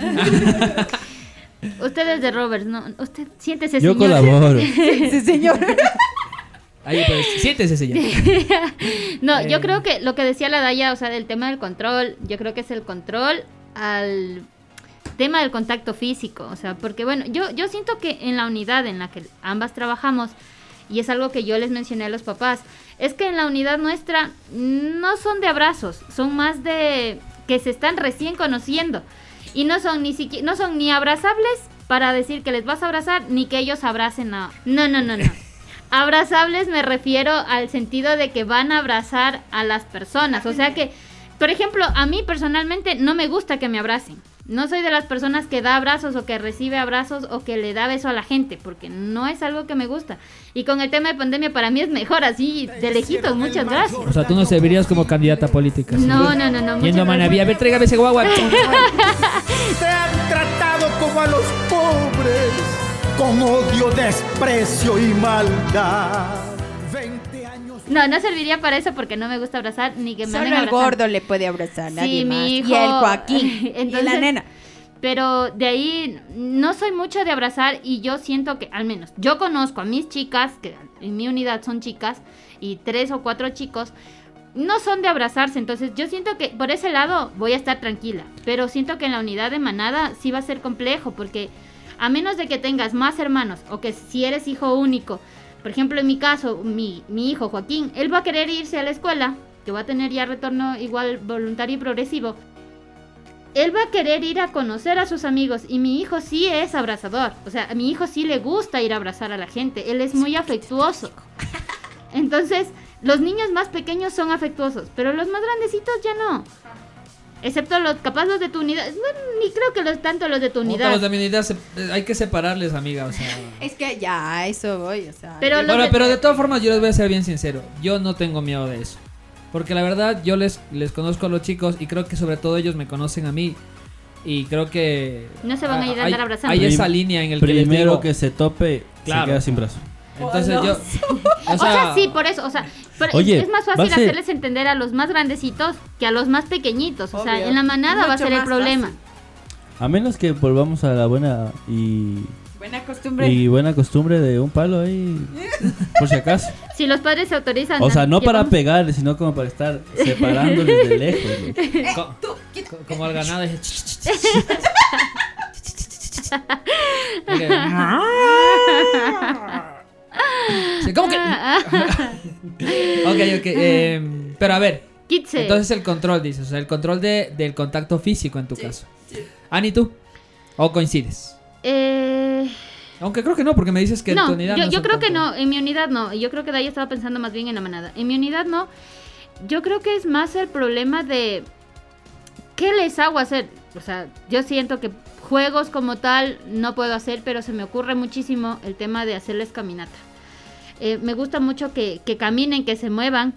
Usted es de Roberts, ¿no? Usted siéntese, Yo señor. colaboro. sí, señor. Ahí pues, siéntese señor. No, Eh. yo creo que lo que decía la Daya, o sea, del tema del control, yo creo que es el control al tema del contacto físico, o sea, porque bueno, yo, yo siento que en la unidad en la que ambas trabajamos, y es algo que yo les mencioné a los papás, es que en la unidad nuestra no son de abrazos, son más de que se están recién conociendo, y no son ni siquiera, no son ni abrazables para decir que les vas a abrazar, ni que ellos abracen a... No, no, no, no. Abrazables me refiero al sentido de que van a abrazar a las personas. O sea que, por ejemplo, a mí personalmente no me gusta que me abracen. No soy de las personas que da abrazos o que recibe abrazos o que le da beso a la gente, porque no es algo que me gusta. Y con el tema de pandemia para mí es mejor así, de lejitos, muchas gracias. O sea, tú no servirías como candidata política. ¿sí? No, no, no, no. Yendo a Manaví, a ver, tráigame ese guagua. Te han tratado como a los pobres, con odio, desprecio y maldad. 20 años. No, no serviría para eso porque no me gusta abrazar ni que me Solo el gordo le puede abrazar, nadie Sí, más. mi hijo. Y el Joaquín. y la nena. Pero de ahí no soy mucho de abrazar y yo siento que, al menos, yo conozco a mis chicas, que en mi unidad son chicas, y tres o cuatro chicos, no son de abrazarse. Entonces yo siento que por ese lado voy a estar tranquila. Pero siento que en la unidad de manada sí va a ser complejo porque a menos de que tengas más hermanos o que si eres hijo único, por ejemplo en mi caso, mi, mi hijo Joaquín, él va a querer irse a la escuela, que va a tener ya retorno igual voluntario y progresivo él va a querer ir a conocer a sus amigos y mi hijo sí es abrazador. O sea, a mi hijo sí le gusta ir a abrazar a la gente. Él es muy afectuoso. Entonces, los niños más pequeños son afectuosos, pero los más grandecitos ya no. Excepto los, capaz los de tu unidad. Bueno, ni creo que los tanto los de tu unidad. los de mi unidad se- eh, hay que separarles, amiga. O sea. Es que ya, a eso voy, o sea. Pero yo- Bueno, de- pero de todas formas, yo les voy a ser bien sincero. Yo no tengo miedo de eso. Porque la verdad, yo les, les conozco a los chicos y creo que sobre todo ellos me conocen a mí. Y creo que. No se van a ir a andar abrazando. Hay esa línea en el que les Primero digo. que se tope, Claro. se queda sin brazo. Entonces yo. O sea, sí, por eso, o sea, pero Oye, es más fácil ser- hacerles entender a los más grandecitos que a los más pequeñitos. O sea, en la manada va a ser el problema. fácil. A menos que volvamos a la buena y, Buena costumbre. y buena costumbre de un palo ahí, por si acaso. Si los padres se autorizan. O sea, no para llevamos- pegarle, sino como para estar separándoles de lejos. Co- co- como al ganado. ¿Cómo que? ok, ok. em, pero a ver. Kitse. Entonces el control, dices. O sea, el control de, del contacto físico en tu caso. Ani, ¿tú? ¿O coincides? Eh, Aunque creo que no, porque me dices que en tu unidad yo, no yo creo que no. En mi unidad no. Yo creo que de ahí estaba pensando más bien en la manada. En mi unidad no. Yo creo que es más el problema de. ¿Qué les hago hacer? O sea, yo siento que juegos como tal no puedo hacer, pero se me ocurre muchísimo el tema de hacerles caminata. Eh, me gusta mucho que, que caminen, que se muevan,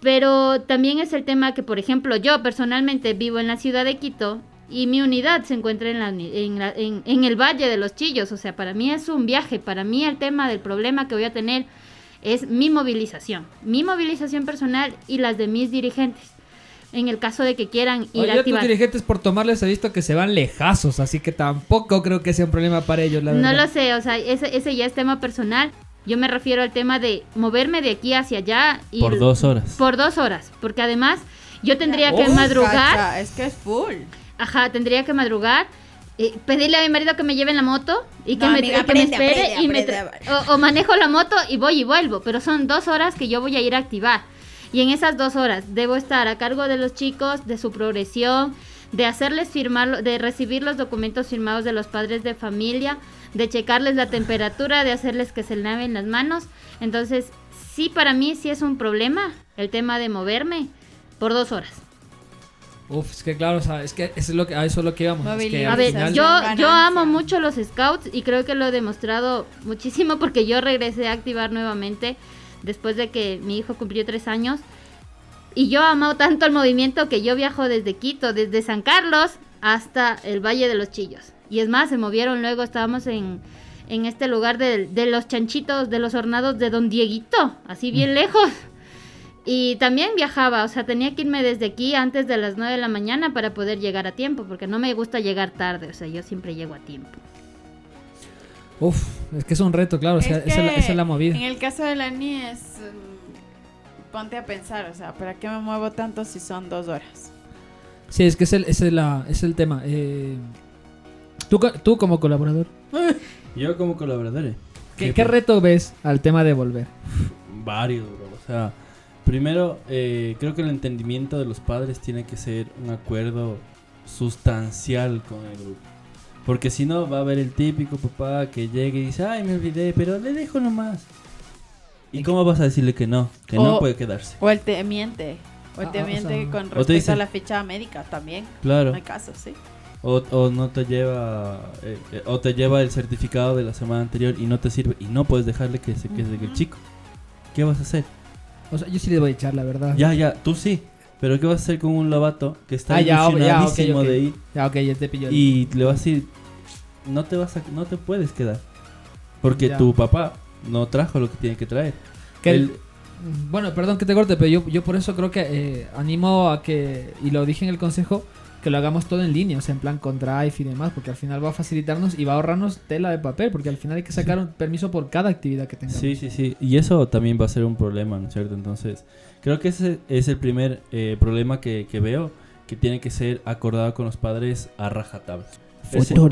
pero también es el tema que, por ejemplo, yo personalmente vivo en la ciudad de Quito y mi unidad se encuentra en, la en, la- en- en el Valle de los Chillos. O sea, para mí es un viaje, para mí el tema del problema que voy a tener es mi movilización, mi movilización personal y las de mis dirigentes. En el caso de que quieran ir Oye, a activar. dirigentes por tomarles he visto que se van lejazos, así que tampoco creo que sea un problema para ellos, la No verdad. lo sé, o sea, ese, ese ya es tema personal. Yo me refiero al tema de moverme de aquí hacia allá. Y Por dos horas. Por dos horas, porque además yo tendría que madrugar. cacha, es que es full. Ajá, tendría que madrugar. eh, pedirle a mi marido que me lleve en la moto y que No, me, amiga, que me espere aprende, y me aprende. tra- o, o manejo la moto y voy y vuelvo, pero son dos horas que yo voy a ir a activar. Y en esas dos horas debo estar a cargo de los chicos, de su progresión, de hacerles firmar, de recibir los documentos firmados de los padres de familia, de checarles la temperatura, de hacerles que se laven las manos. Entonces, sí, para mí sí es un problema el tema de moverme por dos horas. Uf, es que claro, o sea, es que eso es lo que, a eso es lo que íbamos. es que A ver, final- yo, yo amo mucho los scouts y creo que lo he demostrado muchísimo porque yo regresé a activar nuevamente después de que mi hijo cumplió tres años. Y yo amo tanto el movimiento que yo viajo desde Quito, desde San Carlos hasta el Valle de los Chillos. Y es más, se movieron luego, estábamos en, en este lugar de, de los chanchitos, de los hornados de Don Dieguito, así bien lejos. Y también viajaba, o sea, tenía que irme desde aquí antes de las 9 de la mañana para poder llegar a tiempo, porque no me gusta llegar tarde, o sea, yo siempre llego a tiempo. Uf, es que es un reto, claro, o sea, Es esa, es la, que esa es la movida. En el caso de la ni es. mm, ponte a pensar, o sea, ¿para qué me muevo tanto si son dos horas? Sí, es que es el, es la, es el tema. Eh, tú, tú como colaborador, Yo como colaborador. eh, ¿qué, qué reto ves al tema de volver? Varios, bro. O sea, primero, eh, creo que el entendimiento de los padres tiene que ser un acuerdo sustancial con el grupo. Porque si no, va a haber el típico papá que llegue y dice, ay, me olvidé, pero le dejo nomás. ¿Y cómo vas a decirle que no? Que no puede quedarse. O el te miente. O el Ah, te ah, o miente sea, con respecto dice- a la ficha médica también. Claro. No hay caso, sí. O, o no te lleva eh, eh, o te lleva el certificado de la semana anterior y no te sirve y no puedes dejarle que se quede el chico. ¿Qué vas a hacer? O sea, yo sí le voy a echar, la verdad. Ya, ya, tú sí. Pero ¿qué vas a hacer con un lobato que está Ah, ya, ya, ok, ilusionadísimo ok. de ir? Ya, ok, ya te pillo. Y le vas a decir, no te vas a, no te puedes quedar. Porque Ya. tu papá no trajo lo que tiene que traer. Que el- Bueno, perdón que te corte, pero yo, yo por eso creo que eh, animo a que, y lo dije en el consejo, que lo hagamos todo en línea, o sea, en plan con Drive y demás, porque al final va a facilitarnos y va a ahorrarnos tela de papel, porque al final hay que sacar un permiso por cada actividad que tengamos. Sí, sí, sí. Y eso también va a ser un problema, ¿no es cierto? Entonces, creo que ese es el primer eh, problema que, que veo, que tiene que ser acordado con los padres a rajatabla. Ese-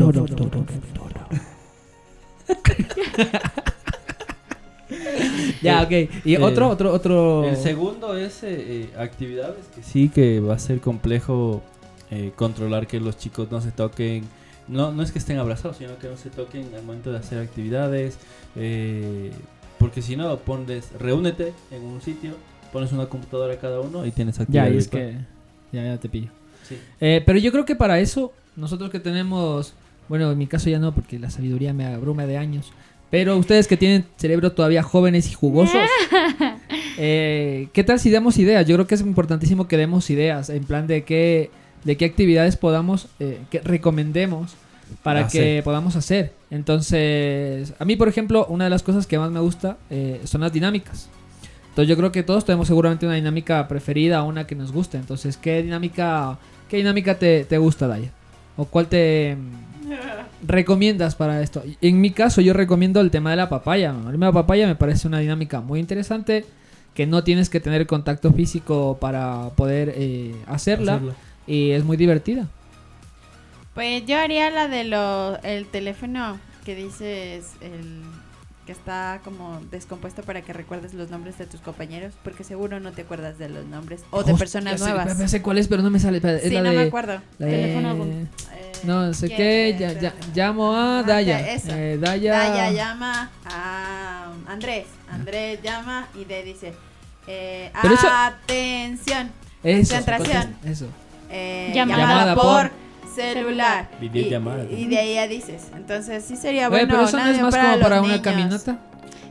Ya, ok. ¿Y Eh, otro, otro, otro? El segundo es eh, eh, actividades que sí que va a ser complejo eh, controlar que los chicos no se toquen. No, no es que estén abrazados, sino que no se toquen al momento de hacer actividades. eh, porque si no, pones, reúnete en un sitio, pones una computadora cada uno y tienes Ya, actividades. y es que... Ya, ya te pillo. Eh, pero yo creo que para eso, nosotros que tenemos, bueno, en mi caso ya no, porque la sabiduría me abruma de años, pero ustedes que tienen cerebro todavía jóvenes y jugosos, eh, ¿qué tal si damos ideas? Yo creo que es importantísimo que demos ideas en plan de qué, de qué actividades podamos, eh, que recomendemos para que podamos hacer. Entonces, a mí, por ejemplo, una de las cosas que más me gusta eh, son las dinámicas. Entonces yo creo que todos tenemos seguramente una dinámica preferida, una que nos guste. Entonces, ¿qué dinámica, qué dinámica te, te gusta, Daya? ¿O cuál te recomiendas para esto? En mi caso, yo recomiendo el tema de la papaya. El tema de la papaya me parece una dinámica muy interesante, que no tienes que tener contacto físico para poder eh, hacerla, Hacerla. Y es muy divertida. Pues yo haría la de lo, el teléfono que dices el que está como descompuesto para que recuerdes los nombres de tus compañeros, porque seguro no te acuerdas de los nombres o de Hostia, personas sé- nuevas. ya sé cuál es, pero no me sale. Es Sí, la no de- me acuerdo. la de- Teléfono con- no sé qué, ya- ya- llamo a Daya. Ah, eso. Eh, Daya. Daya llama a Andrés. Andrés llama y le dice eh, atención, Eso, concentración, Eso. eh, Llamada. llamada, Llamada por celular. Y, Videollamada. y de ahí ya dices. Entonces sí sería Oye, bueno. pero eso no es más para como para una niños. caminata.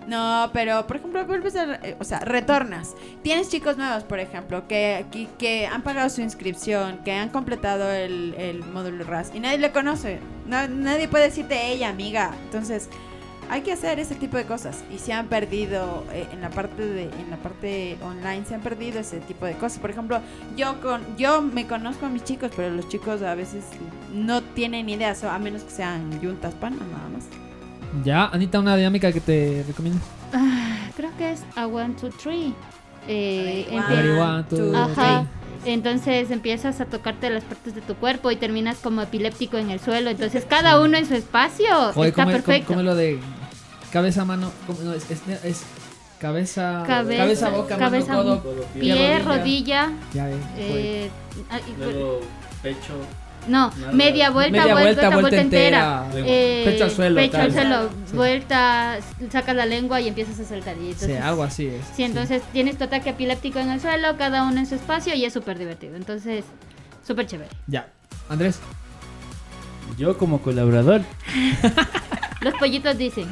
No, pero por ejemplo, vuelves a, o sea, retornas. Tienes chicos nuevos, por ejemplo, que, que, que han pagado su inscripción, que han completado el, el módulo RAS y nadie le conoce. Na- nadie puede decirte ella, amiga. Entonces, hay que hacer ese tipo de cosas y se han perdido eh, en la parte de en la parte online se han perdido ese tipo de cosas por ejemplo yo con yo me conozco a mis chicos pero los chicos a veces no tienen idea so- a menos que sean yuntas panas nada más Ya, Anita, una dinámica que te recomiendas. Ah, creo que es a one, two, three. Eh, One, two, Ajá. Entonces empiezas a tocarte las partes de tu cuerpo y terminas como epiléptico en el suelo. Entonces cada uno en su espacio. Joder, Está ¿cómo, es- cómo- perfecto. lo de cabeza, mano? ¿Cómo- no, es, es- es cabeza, Cabeza, cabeza, boca, cabeza, mano, codo, Pie, rodilla. Ya, eh, eh, Luego, pecho. no, Nada. media vuelta, Media vuelta, vuelta, vuelta, vuelta entera. entera. Eh, Pecho al suelo, Pecho tal. al suelo, Sí. vuelta, sacas la lengua y empiezas a saltar. Y Sí, entonces, algo así es. Sí, entonces tienes tu ataque epiléptico en el suelo, cada uno en su espacio y es súper divertido. Entonces, súper chévere. Ya. Andrés. Yo como colaborador. Los pollitos dicen,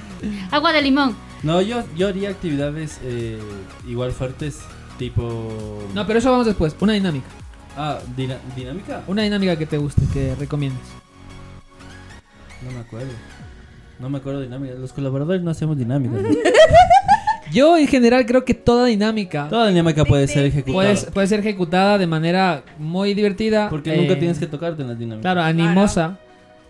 agua de limón. No, yo, yo haría actividades eh, igual fuertes, tipo... No, pero eso vamos después. Una dinámica. Ah, dina- dinámica. Una dinámica que te guste, que recomiendes. No me acuerdo. No me acuerdo de dinámica. Los colaboradores no hacemos dinámicas. ¿no? Yo en general creo que toda dinámica Toda dinámica puede ser ejecutada. puede, puede ser ejecutada de manera muy divertida. Porque eh, nunca tienes que tocarte en las dinámicas. Claro, animosa.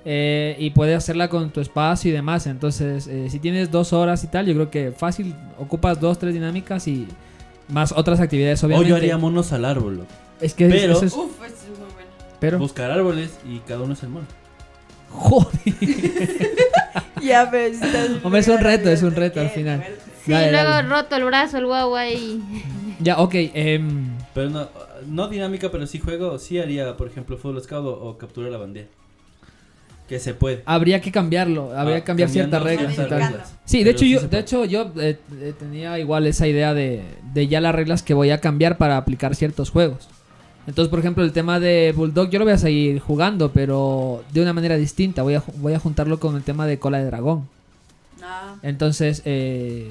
Eh, y puedes hacerla con tu espacio y demás. Entonces, eh, si tienes dos horas y tal, yo creo que fácil ocupas dos, tres dinámicas y más otras actividades, O obviamente. yo haría monos al árbol. loco. Es que Pero- eso es- Uf, es muy bueno. pero Buscar árboles y cada uno es el mono. joder. Ya ves. Hombre, es un reto, es un reto al final. Sí, Dale, luego dale. roto el brazo, el guagua ahí. Ya, ok. em, Pero no, no dinámica, pero sí juego. Sí haría, por ejemplo, fútbol scout o, o capturar la bandera. Que se puede. habría que cambiarlo, habría Ah, que cambiar ciertas reglas ciertas reglas. Sí, de Pero hecho sí yo, de puede. hecho yo eh, eh, tenía igual esa idea de, de ya las reglas que voy a cambiar para aplicar ciertos juegos. Entonces, por ejemplo, el tema de Bulldog yo lo voy a seguir jugando, pero de una manera distinta. Voy a, voy a juntarlo con el tema de cola de dragón. No. Entonces, eh,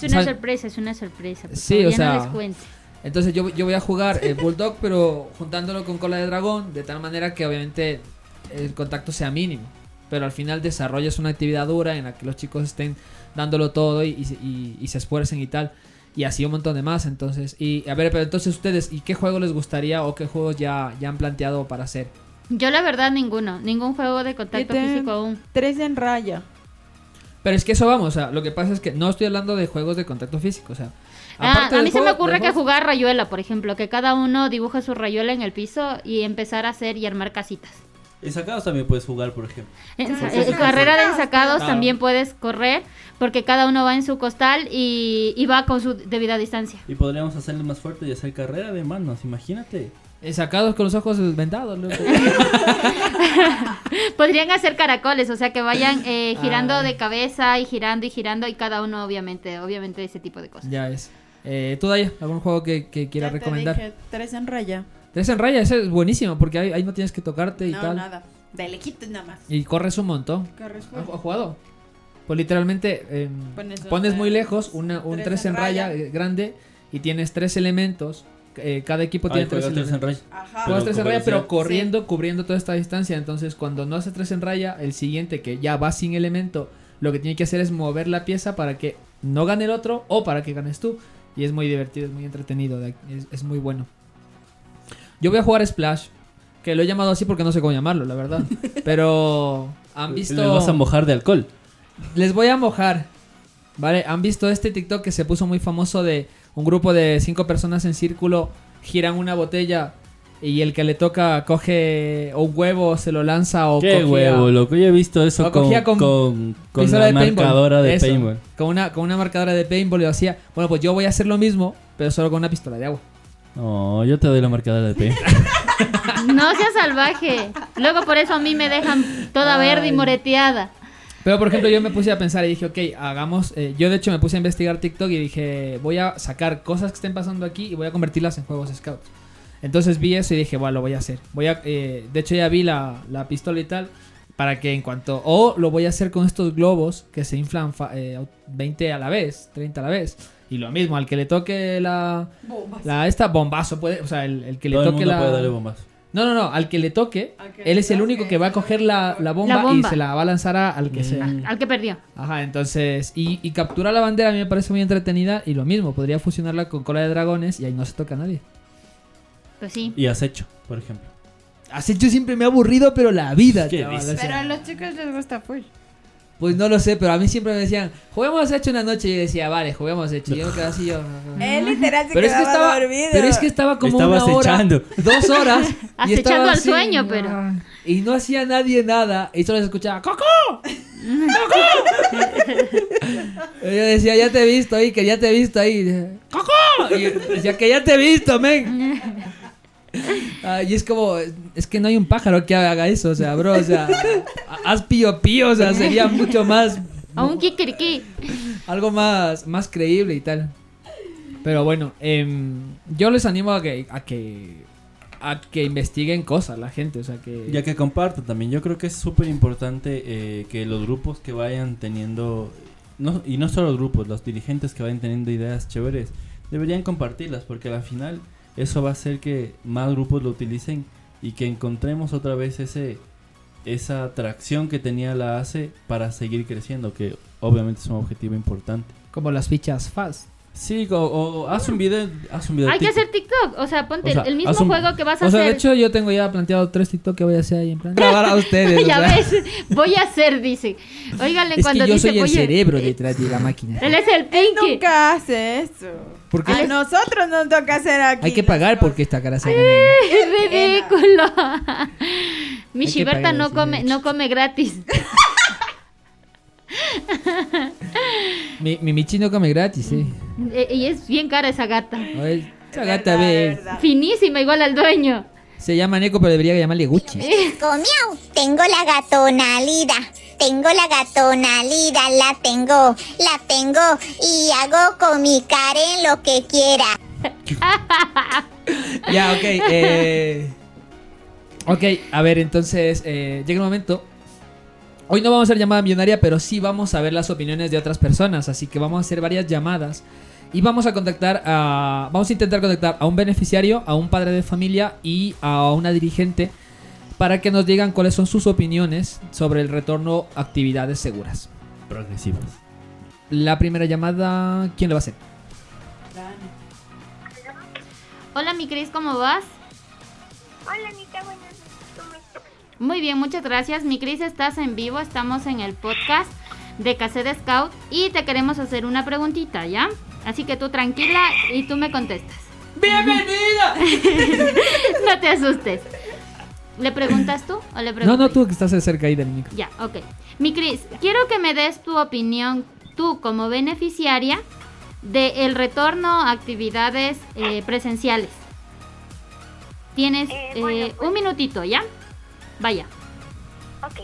Es una sorpresa, es una sorpresa. Sí, o sea, no les cuento. Entonces yo, yo voy a jugar eh, Bulldog, pero juntándolo con cola de dragón, de tal manera que obviamente el contacto sea mínimo. Pero al final desarrollas una actividad dura en la que los chicos estén dándolo todo y, y- y- y se esfuercen y tal. Y así un montón de más. Entonces, y a ver, pero entonces ustedes, ¿y qué juego les gustaría o qué juegos ya, ya han planteado para hacer? Yo la verdad ninguno, ningún juego de contacto físico aún. Tres en raya. Pero es que eso vamos, o sea, lo que pasa es que no estoy hablando de juegos de contacto físico, o sea. Ah, a mí se me ocurre que juego- jugar rayuela, por ejemplo, que cada uno dibuja su rayuela en el piso y empezar a hacer y armar casitas. En sacados también puedes jugar, por ejemplo. En en sí, carrera de sí. ensacados Claro. también puedes correr porque cada uno va en su costal y, y va con su debida distancia. Y podríamos hacerle más fuerte y hacer carrera de manos, imagínate. Eh, sacados con los ojos vendados, loco. Podrían hacer caracoles, o sea que vayan eh, girando Ah. de cabeza y girando y girando y cada uno obviamente, obviamente ese tipo de cosas. ya es. Eh, ¿Tú, Daya, algún juego que, que quieras Ya te recomendar? dije, tres en raya. Tres en raya, ese es buenísimo porque ahí, ahí no tienes que tocarte y No, tal. nada. De lejitos nada más. Y corres un montón. Corres ¿Has full. has jugado? Pues literalmente em, Pones muy lejos una, un tres 3 en en raya, raya. eh, grande y tienes tres elementos. eh, cada equipo Ay, tiene tres tres en elementos. raya. Ajá. Juegas tres en raya, pero corriendo, cubriendo toda esta distancia. Entonces, cuando no hace tres en raya, el siguiente que ya va sin elemento, lo que tiene que hacer es mover la pieza para que no gane el otro o para que ganes tú. Y es muy divertido, es muy entretenido, es muy bueno. Yo voy a jugar Splash, que lo he llamado así porque no sé cómo llamarlo, la verdad. Pero han visto... Le vas a mojar de alcohol. Les voy a mojar. ¿Vale? ¿Han visto este TikTok que se puso muy famoso de un grupo de cinco personas en círculo giran una botella y el que le toca coge o un huevo, se lo lanza o Qué cogía- huevo, loco. Yo he visto eso con, con, con con pistola la de paintball. marcadora de Eso, paintball. Con una, con una marcadora de paintball y lo hacía. Bueno, pues yo voy a hacer lo mismo, pero solo con una pistola de agua. No, yo te doy la marcadora de paintball. No seas salvaje. Luego por eso a mí me dejan toda verde y moreteada. Pero por ejemplo, yo me puse a pensar y dije, ok, hagamos. eh, yo de hecho me puse a investigar TikTok y dije, voy a sacar cosas que estén pasando aquí y voy a convertirlas en juegos scouts. Entonces vi eso y dije, bueno, lo voy a hacer. Voy a, eh, de hecho, ya vi la, la pistola y tal. Para que en cuanto. O lo voy a hacer con estos globos que se inflan eh, 20 a la vez, 30 a la vez. Y lo mismo, al que le toque la. La esta bombazo puede. O sea, el, el que le Todo el toque mundo la. puede darle bombazo. No, no, no, al que le toque, que él le es el único que va a coger la, la bomba, La bomba. y se la va a lanzar a- al que sea. Al que perdió. Ajá, entonces, y, y capturar la bandera a mí me parece muy entretenida y lo mismo, podría fusionarla con cola de dragones y ahí no se toca a nadie. Pues sí. Y acecho, por ejemplo. Yo siempre me ha aburrido, pero la vida, ¿Qué chaval, dices? o sea, Pero a los chicos les gusta full. Pues no lo sé, pero a mí siempre me decían, juguemos hecho una noche y yo decía, vale, juguemos hecho. Y yo me quedaba así yo. Él literal se Pero es que estaba, dormido. pero es que estaba como Estaba una hora, dos horas, y Acechando estaba al sueño, pero- y no hacía nadie nada y solo se escuchaba ¡Coco! Y yo decía, ya te he visto ahí, que ya te he visto ahí. ¡Coco! Y yo decía, que ya te he visto, men. Ah, y es como, es que no hay un pájaro que haga eso, o sea, bro, o sea, haz pío pío, o sea, sería mucho más, A un kikiriki. algo más, más creíble y tal. Pero bueno, em, yo les animo a que, a que, a que investiguen cosas la gente, o sea, que... Ya que comparto también, yo creo que es súper importante eh, que los grupos que vayan teniendo, no, y no solo los grupos, los dirigentes que vayan teniendo ideas chéveres, deberían compartirlas, porque al final eso va a hacer que más grupos lo utilicen y que encontremos otra vez ese esa atracción que tenía la ACE para seguir creciendo, que obviamente es un objetivo importante. Como las fichas fast. Sí, o, o haz un video, haz un video. Hay que TikTok. hacer TikTok. O sea, ponte O sea, el mismo un- juego que vas a O sea, hacer. de hecho yo tengo ya planteado tres TikTok que voy a hacer ahí en plan. Grabar a ustedes. ya sea. ves, voy a hacer, dice. Óigale Es cuando que yo dice soy el cerebro detrás de la máquina. Él es el Pinky. Nunca hace eso. A nosotros nos toca hacer aquí. Hay que pagar porque esta cara se. Es ridículo. Mi pagar, no come, no come gratis. Mi, mi Michi no come gratis, sí. Eh, y es bien cara esa gata. Esa gata ve. Finísima, igual al dueño. Se llama Neko, pero debería llamarle Gucci. Comiau, tengo la gatonalida, tengo la gatonalida, la tengo, la tengo y hago con mi Karen lo que quiera. Ya, ok. Eh... Ok, a ver, entonces eh, llega el momento. Hoy no vamos a hacer llamada millonaria, pero sí vamos a ver las opiniones de otras personas. Así que vamos a hacer varias llamadas. Y vamos a contactar a. Vamos a intentar contactar a un beneficiario, a un padre de familia y a una dirigente para que nos digan cuáles son sus opiniones sobre el retorno a actividades seguras. Progresivas. La primera llamada, ¿quién le va a hacer? Hola, mi Cris, ¿cómo vas? Hola, Anita, buenas noches. ¿Cómo estás? Muy bien, muchas gracias. Mi Cris, estás en vivo. Estamos en el podcast de Cassette Scout y te queremos hacer una preguntita, ¿ya? Así que tú tranquila y tú me contestas. ¡Bienvenida! no te asustes. ¿Le preguntas tú o le No, preguntas? no, tú que estás cerca ahí del micro. Ya, ok. Mi Cris, quiero que me des tu opinión, tú como beneficiaria, de el retorno a actividades eh, presenciales. Tienes Eh, eh, pues- un minutito, ¿ya? Vaya. Ok.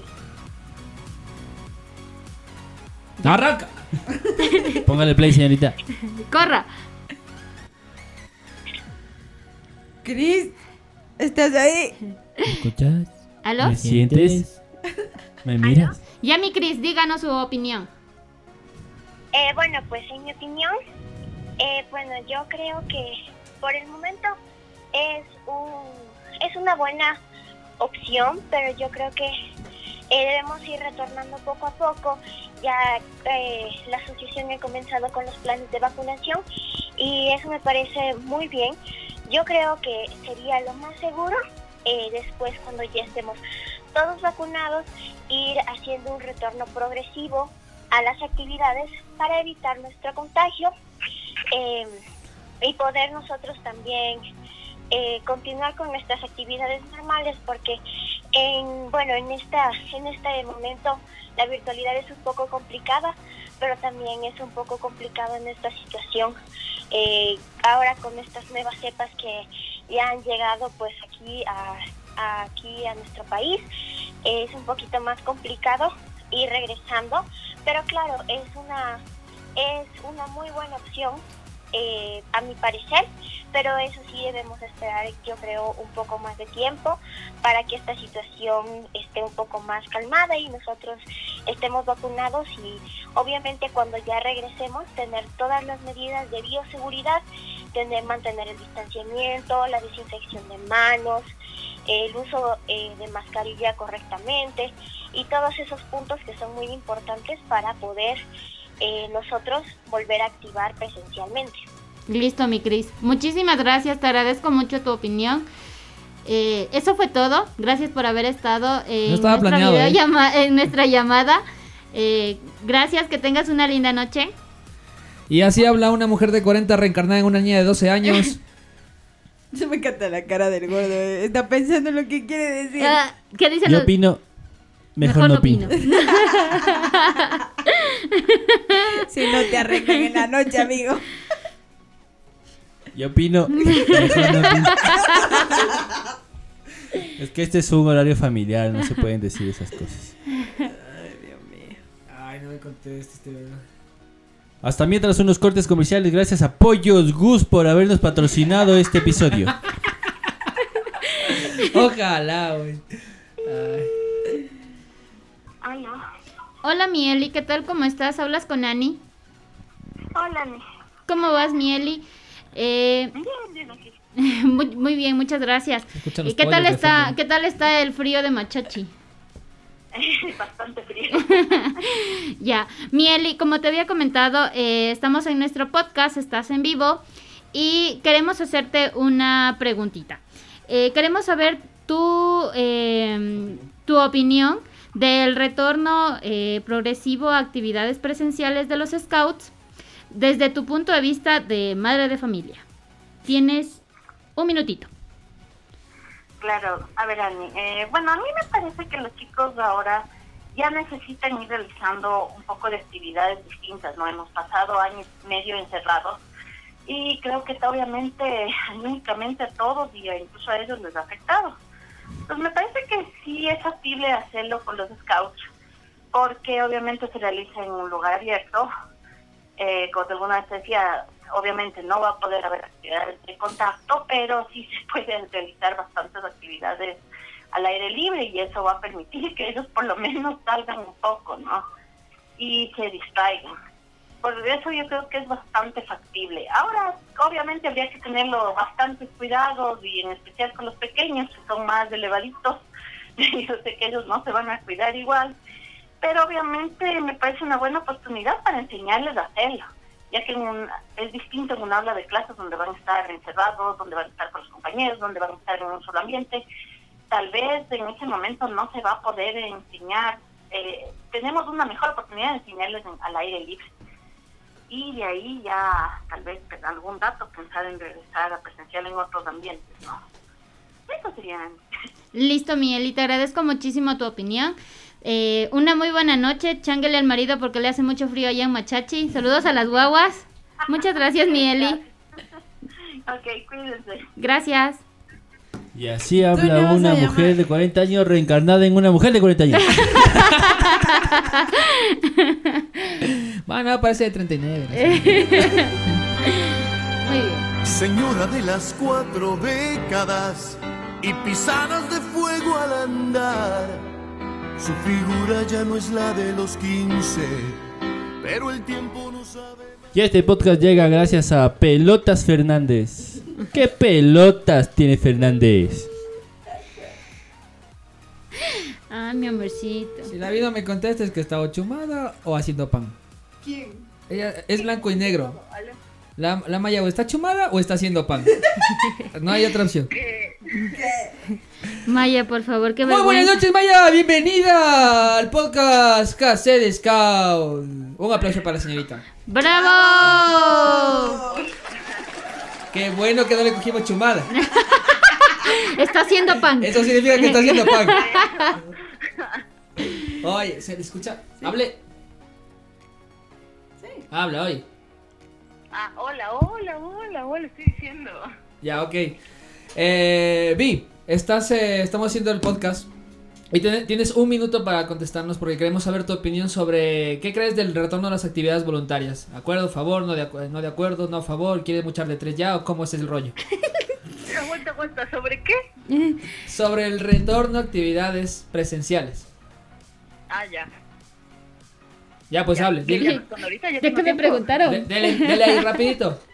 ¡Arranca! Póngale play, señorita. Corra. Cris, ¿Estás ahí? ¿Escuchas? ¿Aló? ¿Me sientes? ¿Me miras? Ya mi Cris, díganos su opinión. Eh, bueno, pues en mi opinión, eh, bueno, yo creo que por el momento es un es una buena opción, pero yo creo que eh, debemos ir retornando poco a poco. Ya eh, la asociación ha comenzado con los planes de vacunación y eso me parece muy bien. Yo creo que sería lo más seguro eh, después cuando ya estemos todos vacunados ir haciendo un retorno progresivo a las actividades para evitar nuestro contagio y poder nosotros también eh, continuar con nuestras actividades normales porque en bueno en esta en este momento la virtualidad es un poco complicada pero también es un poco complicado en esta situación. Eh, ahora con estas nuevas cepas que ya han llegado pues aquí a, aquí a nuestro país es un poquito más complicado ir regresando pero claro es una es una muy buena opción eh, a mi parecer, pero eso sí debemos esperar, yo creo, un poco más de tiempo para que esta situación esté un poco más calmada y nosotros estemos vacunados y obviamente cuando ya regresemos tener todas las medidas de bioseguridad, tener mantener el distanciamiento, la desinfección de manos, el uso eh, de mascarilla correctamente y todos esos puntos que son muy importantes para poder eh, nosotros volver a activar presencialmente. Listo, mi Cris. Muchísimas gracias, te agradezco mucho tu opinión. Eh, eso fue todo. Gracias por haber estado en, No estaba nuestra, planeado, ¿eh? videollama- en nuestra llamada. Eh, gracias, que tengas una linda noche. Y así habla una mujer de 40 reencarnada en una niña de 12 años. Se me encanta la cara del gordo. eh. Está pensando en lo que quiere decir. Ah, ¿Qué dicen Yo los- opino. Mejor, no opino. si no te arreglan en la noche, amigo. Yo opino. Es que este es un horario familiar, no se pueden decir esas cosas. Ay, no me contestes, este verdad. Hasta mientras unos cortes comerciales, gracias a Pollos Gus por habernos patrocinado este episodio. Ojalá, güey. Ay. Hola, Mieli, ¿qué tal? ¿Cómo estás? ¿Hablas con Ani? Hola, Ani. ¿Cómo vas, Mieli? Eh, muy, muy bien, muchas gracias. ¿Y qué tal está, fondo. qué tal está el frío de Machachi? Bastante frío. Ya, Mieli, como te había comentado, eh, estamos en nuestro podcast, estás en vivo y queremos hacerte una preguntita. Eh, queremos saber tu, eh, tu opinión del retorno eh, progresivo a actividades presenciales de los Scouts desde tu punto de vista de madre de familia. Tienes un minutito. Claro, a ver, Ani, eh, bueno, a mí me parece que los chicos ahora ya necesitan ir realizando un poco de actividades distintas, ¿no? Hemos pasado años medio encerrados y creo que está obviamente, únicamente a todos y incluso a ellos les ha afectado. Pues me parece que sí es factible hacerlo con los scouts, porque obviamente se realiza en un lugar abierto, eh, como alguna vez decía, obviamente no va a poder haber actividades de contacto, pero sí se pueden realizar bastantes actividades al aire libre y eso va a permitir que ellos por lo menos salgan un poco, ¿no? Y se distraigan. Por eso yo creo que es bastante factible. Ahora, obviamente habría que tenerlo bastantes cuidados y en especial con los pequeños que son más elevaditos. yo sé que ellos no se van a cuidar igual, pero obviamente me parece una buena oportunidad para enseñarles a hacerlo, ya que un- es distinto en un aula de clases donde van a estar encerrados, donde van a estar con los compañeros, donde van a estar en un solo ambiente. Tal vez en ese momento no se va a poder enseñar, eh, tenemos una mejor oportunidad de enseñarles en- al aire libre. Y de ahí ya, tal vez con algún dato, pensar en regresar a presencial en otros ambientes, ¿no? Eso sería Listo, Mieli, te agradezco muchísimo tu opinión. Eh, una muy buena noche, changuele al marido porque le hace mucho frío allá en Machachi. Saludos a las guaguas. Muchas gracias, Mieli. Ok, cuídense. Gracias. Y así habla una mujer de 40 años reencarnada en una mujer de 40 años. Bueno, parece de 39. Muy bien. Señora de las cuatro décadas, y pisadas de fuego al andar. Su figura ya no es la de los 15, pero el tiempo no sabe. Y este podcast llega gracias a Pelotas Fernández. ¿Qué pelotas tiene Fernández? Ah, mi amorcito. Si la vida me contesta es que está o chumada o haciendo pan. ¿Quién? Ella es blanco y negro. La, la Maya o está chumada o está haciendo pan. No hay otra opción. Maya, por favor, qué Muy buenas noches, Maya. Bienvenida al podcast KC de Scout. Un aplauso para la señorita. ¡Bravo! Qué bueno que no le cogimos chumada. Está haciendo pan. Eso significa que está haciendo pan. Oye, ¿se le escucha? Hable. Habla, oye. Ah, hola, hola, hola, hola, estoy diciendo. Ya, ok. Eh, Vi, estás, eh, estamos haciendo el podcast. Y tiene- tienes un minuto para contestarnos porque queremos saber tu opinión sobre qué crees del retorno a las actividades voluntarias. ¿De acuerdo? ¿Favor? ¿No de, acu- no de acuerdo? ¿No a favor? ¿Quieres muchar de tres ya? ¿O cómo es el rollo? Aguanta, aguanta, ¿sobre qué? Sobre el retorno a actividades presenciales. Ah, ya. Ya, pues hable. ya, dile. ya, con ahorita ya ¿De tengo qué me tiempo. preguntaron? De- dele, dele ahí rapidito.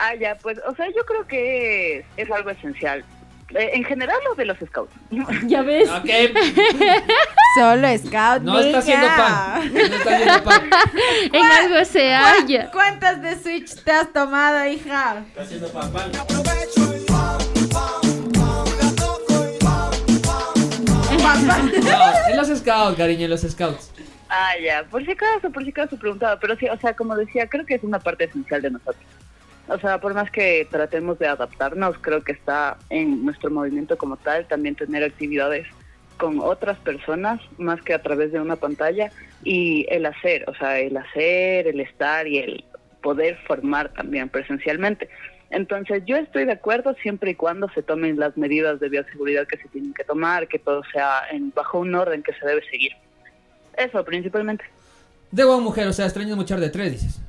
Ah, ya, pues, o sea, yo creo que es, es algo esencial. Eh, en general, lo de los scouts. Ya ves. Ok. Solo Scout. No está haciendo pan. No está haciendo pan. En algo se halla. ¿Cuántas de Switch te has tomado, hija? Está haciendo pan, pan. No, en los scouts, cariño, en los scouts. Ah, ya, por si acaso, por si acaso preguntaba, pero sí, o sea, como decía, creo que es una parte esencial de nosotros. O sea, por más que tratemos de adaptarnos, creo que está en nuestro movimiento como tal también tener actividades con otras personas más que a través de una pantalla y el hacer, o sea, el hacer, el estar y el poder formar también presencialmente. Entonces, yo estoy de acuerdo siempre y cuando se tomen las medidas de bioseguridad que se tienen que tomar, que todo sea en, bajo un orden que se debe seguir. Eso, principalmente. De buena mujer, o sea, extraño muchar de tres, dices.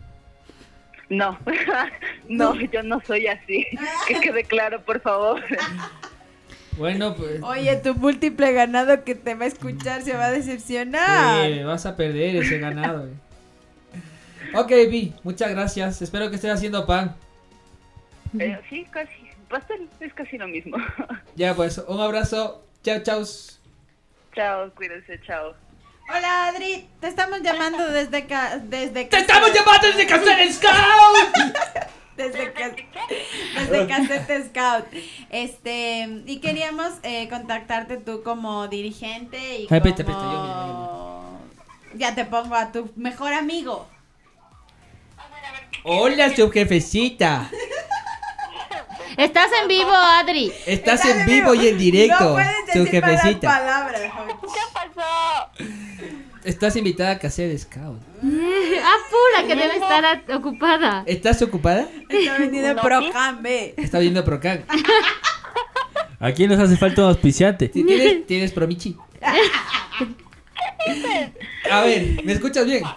No, no, yo no soy así. Que quede claro, por favor. Bueno, pues. Oye, tu múltiple ganado que te va a escuchar se va a decepcionar. Sí, vas a perder ese ganado. eh. Ok, Vi, muchas gracias. Espero que estés haciendo pan. Eh, sí, casi. Pastel es casi lo mismo. Ya, pues, un abrazo. Chao, chao. chao, cuídense, chao. Hola, Adri. Te estamos llamando desde ca desde ¡Te estamos llamando desde Cancel Scout! desde ca- desde Cassette Scout. Este, y queríamos eh, contactarte tú como dirigente y como... espérate, espérate, yo Ya te pongo a tu mejor amigo. Hola, subjefecita. Estás en vivo, Adri. Estás en vivo y en directo, No puedes decir malas subjefecita. palabras. ¿Qué pasó? Estás invitada a Cancel Scout. Apura, que debe estar ocupada. ¿Estás ocupada? Está vendiendo No, Procam, ve. Está viendo Procan. ¿A quién nos hace falta un auspiciante? ¿Sí ¿Tienes, tienes Promichi? A ver, ¿me escuchas bien? A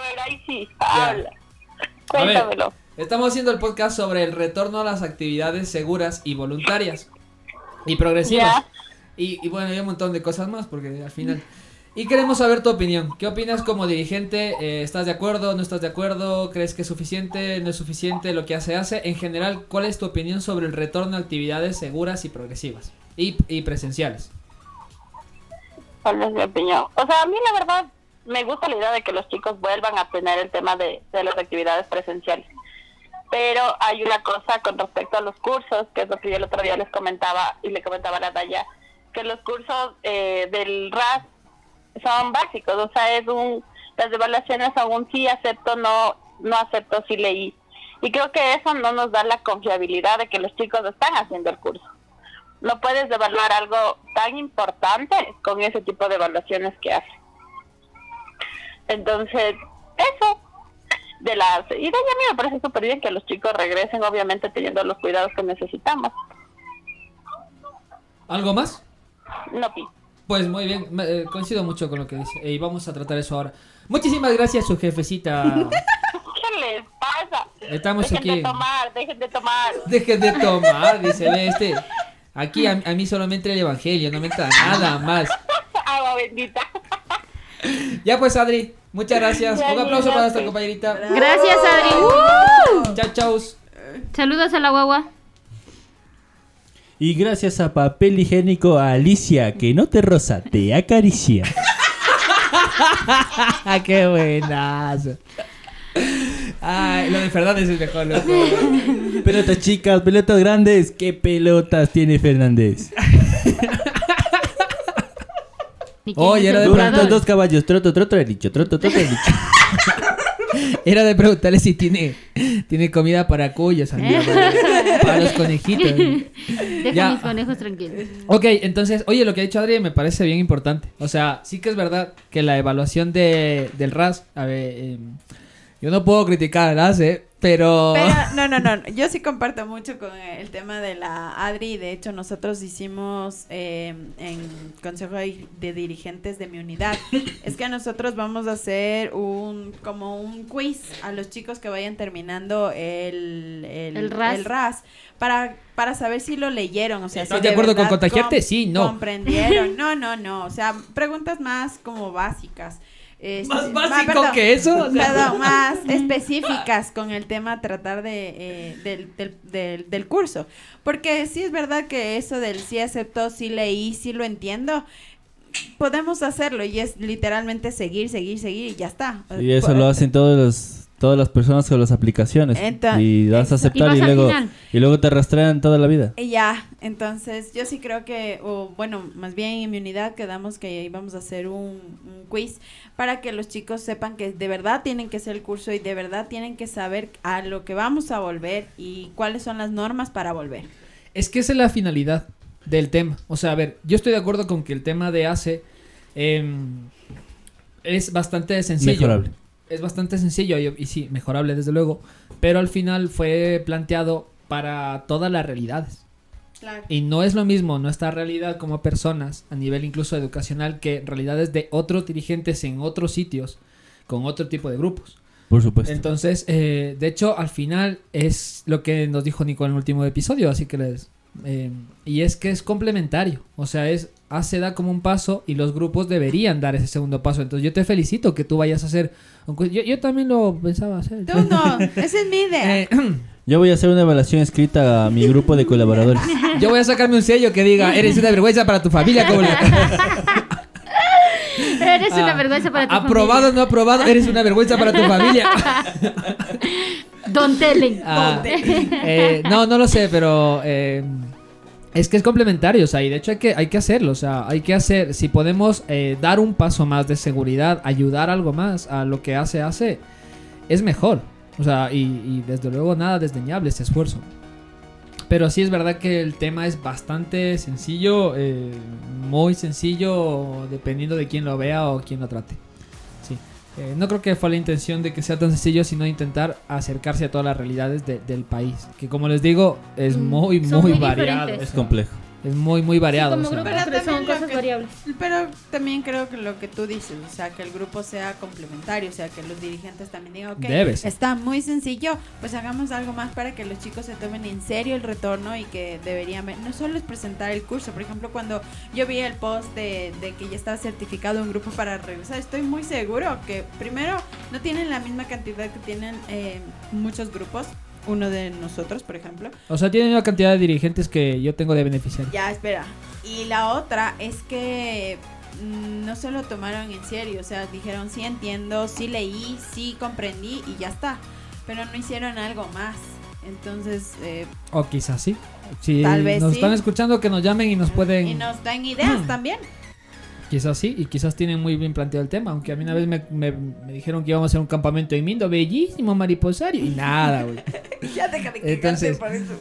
ver, ahí sí. Habla. A ver, Cuéntamelo. Estamos haciendo el podcast sobre el retorno a las actividades seguras y voluntarias y progresivas. Y, y bueno, hay un montón de cosas más porque al final... Y queremos saber tu opinión. ¿Qué opinas como dirigente? Eh, ¿Estás de acuerdo? ¿No estás de acuerdo? ¿Crees que es suficiente? ¿No es suficiente lo que hace hace? En general, ¿cuál es tu opinión sobre el retorno a actividades seguras y progresivas? Y, y presenciales. ¿Cuál es mi opinión? O sea, a mí la verdad me gusta la idea de que los chicos vuelvan a tener el tema de, de las actividades presenciales. Pero hay una cosa con respecto a los cursos, que es lo que yo el otro día les comentaba y le comentaba a la Daya, que los cursos eh, del RAS son básicos, o sea, es un, las evaluaciones un sí acepto, no, no acepto, sí leí. Y creo que eso no nos da la confiabilidad de que los chicos están haciendo el curso. No puedes evaluar algo tan importante con ese tipo de evaluaciones que hace. Entonces, eso de las y de ahí a mí me parece súper bien que los chicos regresen, obviamente teniendo los cuidados que necesitamos. ¿Algo más? No, pi. Pues muy bien, eh, coincido mucho con lo que dice. Y vamos a tratar eso ahora. Muchísimas gracias, su jefecita. ¿Qué les pasa? Estamos dejen aquí. de tomar, dejen de tomar. Dejen de tomar, dice ve este. Aquí a, a mí solo me entra el evangelio, no me entra nada más. Agua bendita. Ya pues, Adri, muchas gracias. Un aplauso para nuestra compañerita. Gracias, Adri. Chao, chao. Saludos a la guagua. Y gracias a papel higiénico a Alicia, que no te roza, te acaricia. ¡Qué buenazo! Ay, lo de Fernández es mejor, loco. Pelotas chicas, pelotas grandes, ¿qué pelotas tiene Fernández? Oye, era de preguntar- dos, caballos, troto, troto, el dicho, troto, troto, el dicho. Era de preguntarle si tiene, tiene comida para amiga, para, para los conejitos. Deja Ya. mis conejos tranquilos. Ok, entonces, oye, lo que ha dicho Adri me parece bien importante. O sea, sí que es verdad que la evaluación de, del RAS, a ver, eh, yo no puedo criticar al RAS, eh, pero... Pero no, no, no. Yo sí comparto mucho con el tema de la Adri. De hecho, nosotros hicimos eh, en Consejo de Dirigentes de mi unidad. es que nosotros vamos a hacer un como un quiz a los chicos que vayan terminando el, el, El RAS. RAS para, para saber si lo leyeron. O sea, ¿Estás si de acuerdo con contagiarte? Sí, no. Comprendieron. No, no, no. O sea, preguntas más como básicas. Este, ¿Más básico perdón, que eso? O sea- perdón, más específicas con el tema tratar de eh, del, del, del, del curso. Porque sí es verdad que eso del sí aceptó, sí leí, sí lo entiendo. Podemos hacerlo y es literalmente seguir, seguir, seguir y ya está. Y eso lo hacen todos los, todas las personas con las aplicaciones. Y das a aceptar Y luego, final. y luego te rastrean toda la vida. Y ya, entonces yo sí creo que, o bueno, más bien en mi unidad quedamos que íbamos a hacer un, un quiz para que los chicos sepan que de verdad tienen que hacer el curso y de verdad tienen que saber a lo que vamos a volver y cuáles son las normas para volver. Es que esa es la finalidad del tema. O sea, a ver, yo estoy de acuerdo con que el tema de ACE em, es bastante sencillo. Mejorable. Es bastante sencillo y, y sí, mejorable desde luego. Pero al final fue planteado para todas las realidades. Claro. Y no es lo mismo nuestra realidad como personas, a nivel incluso educacional, que realidades de otros dirigentes en otros sitios, con otro tipo de grupos. Por supuesto. Entonces, eh, de hecho, al final es lo que nos dijo Nico en el último episodio, así que les... eh, y es que es complementario, o sea, es hace da como un paso y los grupos deberían dar ese segundo paso. Entonces yo te felicito que tú vayas a hacer... Yo, yo también lo pensaba hacer. Tú no, esa es mi idea. Eh, Yo voy a hacer una evaluación escrita a mi grupo de colaboradores. yo voy a sacarme un sello que diga, eres una vergüenza para tu familia. Como le- Eres una Ah, vergüenza para tu Aprobado o no aprobado, eres una vergüenza para tu familia. familia. Don Telen. Ah, eh, no, no lo sé, pero eh, es que es complementario, o sea, y de hecho hay que, hay que hacerlo, o sea, hay que hacer, si podemos eh, dar un paso más de seguridad, ayudar algo más a lo que hace, hace, es mejor, o sea, y, desde luego nada desdeñable ese esfuerzo. Pero sí es verdad que el tema es bastante sencillo, eh, muy sencillo, dependiendo de quién lo vea o quién lo trate. Eh, no creo que fue la intención de que sea tan sencillo, sino intentar acercarse a todas las realidades de- del país. Que como les digo, es Mm, muy, muy, muy variado. Es complejo. Es muy, muy variado. como o sea. Pero también variables. Pero creo que lo que tú dices, o sea, que el grupo sea complementario, o sea, que los dirigentes también digan, ok, Debe ser. está muy sencillo, pues hagamos algo más para que los chicos se tomen en serio el retorno y que deberían ver, no solo es presentar el curso, por ejemplo, cuando yo vi el post de, de que ya estaba certificado un grupo para regresar, estoy muy seguro que primero no tienen la misma cantidad que tienen eh, muchos grupos, uno de nosotros, por ejemplo, O sea, tienen una cantidad de dirigentes que yo tengo de beneficiarios. ya, espera. Y la otra es que mm, no se lo tomaron en serio. O sea, dijeron, sí entiendo, sí leí, sí comprendí y ya está. Pero no hicieron algo más. Entonces, eh, O quizás sí. Si Tal vez nos sí. están escuchando, que nos llamen y nos pueden. y nos dan ideas también. Quizás sí, y quizás tienen muy bien planteado el tema. Aunque a mí una vez me, me- me dijeron que íbamos a hacer un campamento en Mindo, bellísimo mariposario. Y nada, güey. ya deja de Entonces- por eso.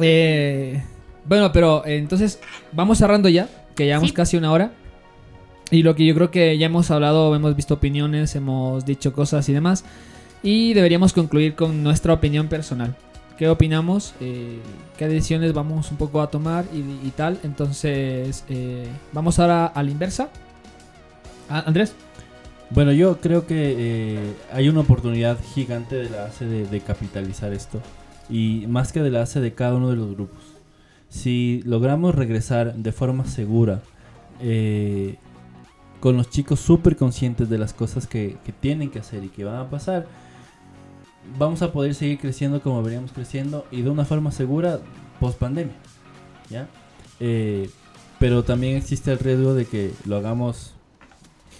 Eh, bueno, pero eh, entonces vamos cerrando ya, que llevamos Sí. casi una hora. Y lo que yo creo que ya hemos hablado, hemos visto opiniones, hemos dicho cosas y demás. Y deberíamos concluir con nuestra opinión personal. ¿Qué opinamos? Eh, ¿Qué decisiones vamos un poco a tomar y, y tal? Entonces, eh, vamos ahora a la inversa. Ah, Andrés. Bueno, yo creo que eh, hay una oportunidad gigante de la ACE de, de capitalizar esto. Y más que de la ACE de cada uno de los grupos. si logramos regresar de forma segura, eh, con los chicos súper conscientes de las cosas que, que tienen que hacer y que van a pasar, vamos a poder seguir creciendo como veníamos creciendo y de una forma segura post pandemia. ¿ya? Eh, pero también existe el riesgo de que lo hagamos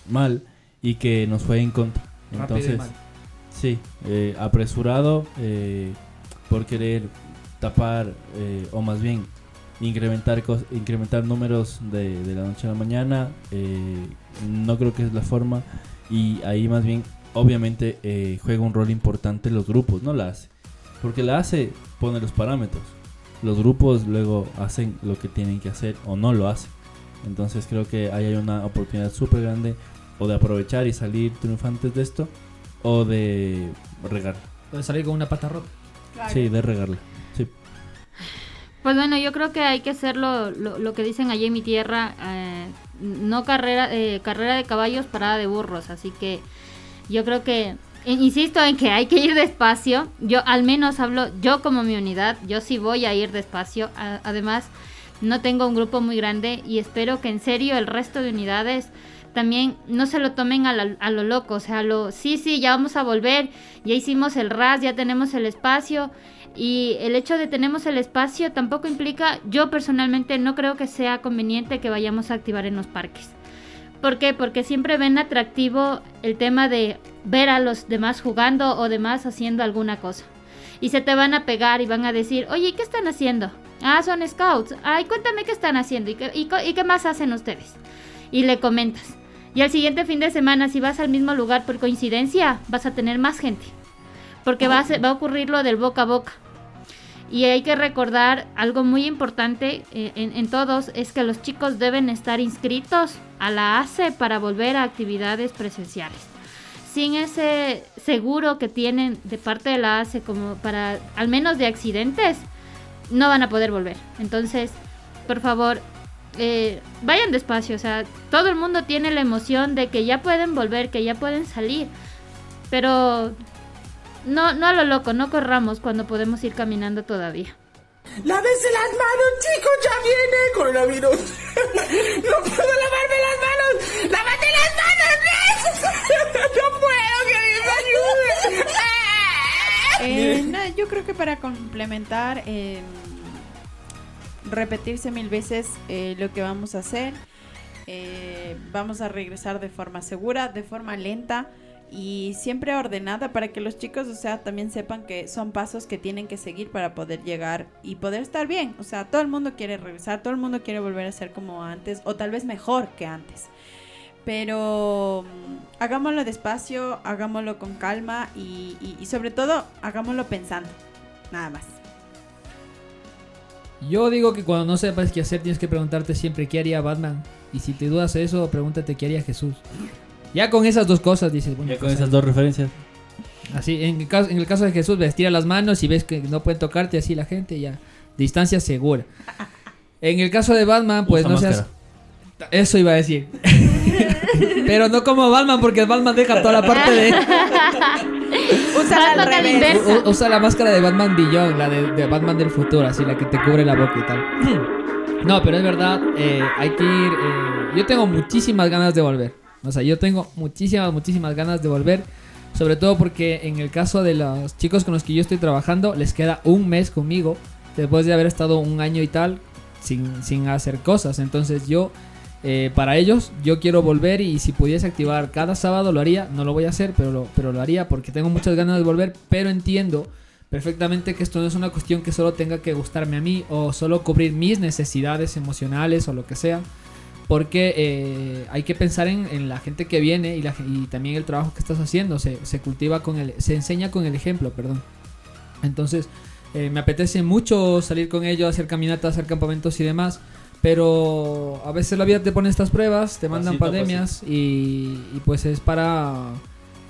mal y que nos juegue en contra. Entonces, sí, eh, apresurado eh, por querer tapar o más bien incrementar incrementar números de, de la noche a la mañana no creo que es la forma y ahí más bien obviamente eh, juega un rol importante los grupos no la hace porque la hace pone los parámetros. Los grupos luego hacen lo que tienen que hacer o no lo hacen. Entonces creo que ahí hay una oportunidad súper grande o de aprovechar y salir triunfantes de esto o de regar. Puede salir con una pata rota. sí de regarla sí. Pues bueno, yo creo que hay que hacer lo, lo, lo que dicen allí en mi tierra, eh, no carrera, eh, carrera de caballos, parada de burros, así que yo creo que, eh, insisto en que hay que ir despacio, yo al menos hablo, yo como mi unidad, yo sí voy a ir despacio, además no tengo un grupo muy grande y espero que en serio el resto de unidades también no se lo tomen a, a lo loco, o sea, lo, sí, sí, ya vamos a volver, ya hicimos el RAS, ya tenemos el espacio, y el hecho de tenemos el espacio tampoco implica, yo personalmente no creo que sea conveniente que vayamos a activar en los parques. ¿Por qué? Porque siempre ven atractivo el tema de ver a los demás jugando o demás haciendo alguna cosa. Y se te van a pegar y van a decir, oye, ¿y qué están haciendo? Ah, son scouts. Ay, cuéntame qué están haciendo y qué, y qué más hacen ustedes. Y le comentas. Y al siguiente fin de semana, si vas al mismo lugar por coincidencia, vas a tener más gente. Porque va a, va a ocurrir lo del boca a boca. Y hay que recordar algo muy importante eh, en, todos, es que los chicos deben estar inscritos a la ACE para volver a actividades presenciales. Sin ese seguro que tienen de parte de la ACE como para, al menos de accidentes, no van a poder volver. Entonces, por favor, eh, vayan despacio. O sea, todo el mundo tiene la emoción de que ya pueden volver, que ya pueden salir. Pero no, no a lo loco, no corramos cuando podemos ir caminando todavía. ¡Lávese las manos, chicos! ¡Ya viene el coronavirus! ¡No puedo lavarme las manos! ¡Lávate las manos! ¡No puedo! ¡Que alguien me ayude! Eh, no, yo creo que para complementar, eh, repetirse mil veces eh, lo que vamos a hacer. Eh, vamos a regresar de forma segura, de forma lenta y siempre ordenada para que los chicos, o sea, también sepan que son pasos que tienen que seguir para poder llegar y poder estar bien. O sea, todo el mundo quiere regresar, todo el mundo quiere volver a ser como antes o tal vez mejor que antes. Pero mm, hagámoslo despacio, hagámoslo con calma y, sobre todo hagámoslo pensando. Nada más. Yo digo que cuando no sepas qué hacer tienes que preguntarte siempre qué haría Batman. Y si te dudas eso, pregúntate qué haría Jesús. Ya con esas dos cosas dices, bueno, Ya con pues, esas dos referencias. Así, en el, caso, en el caso de Jesús, ves, tira las manos y ves que no pueden tocarte así la gente, ya. Distancia segura. En el caso de Batman, pues Usa no seas. Eso iba a decir. Pero no como Batman, porque Batman deja toda la parte de. Usa la. U- Usa la máscara de Batman Beyond, la de, de Batman del futuro, así la que te cubre la boca y tal. No, pero es verdad, eh, hay que ir. eh, yo tengo muchísimas ganas de volver. O sea, yo tengo muchísimas, muchísimas ganas de volver. Sobre todo porque en el caso de los chicos con los que yo estoy trabajando, les queda un mes conmigo. Después de haber estado un año y tal sin, sin hacer cosas. Entonces yo, eh, para ellos, yo quiero volver y si pudiese activar cada sábado lo haría. No lo voy a hacer, pero lo, pero lo haría porque tengo muchas ganas de volver. Pero entiendo perfectamente que esto no es una cuestión que solo tenga que gustarme a mí o solo cubrir mis necesidades emocionales o lo que sea. Porque eh, hay que pensar en, en la gente que viene y, la, ge- y también el trabajo que estás haciendo. Se, se cultiva con el. Se enseña con el ejemplo, perdón. Entonces, eh, me apetece mucho salir con ellos, hacer caminatas, hacer campamentos y demás. Pero a veces la vida te pone estas pruebas, te mandan Pasito pandemias y, y pues es para...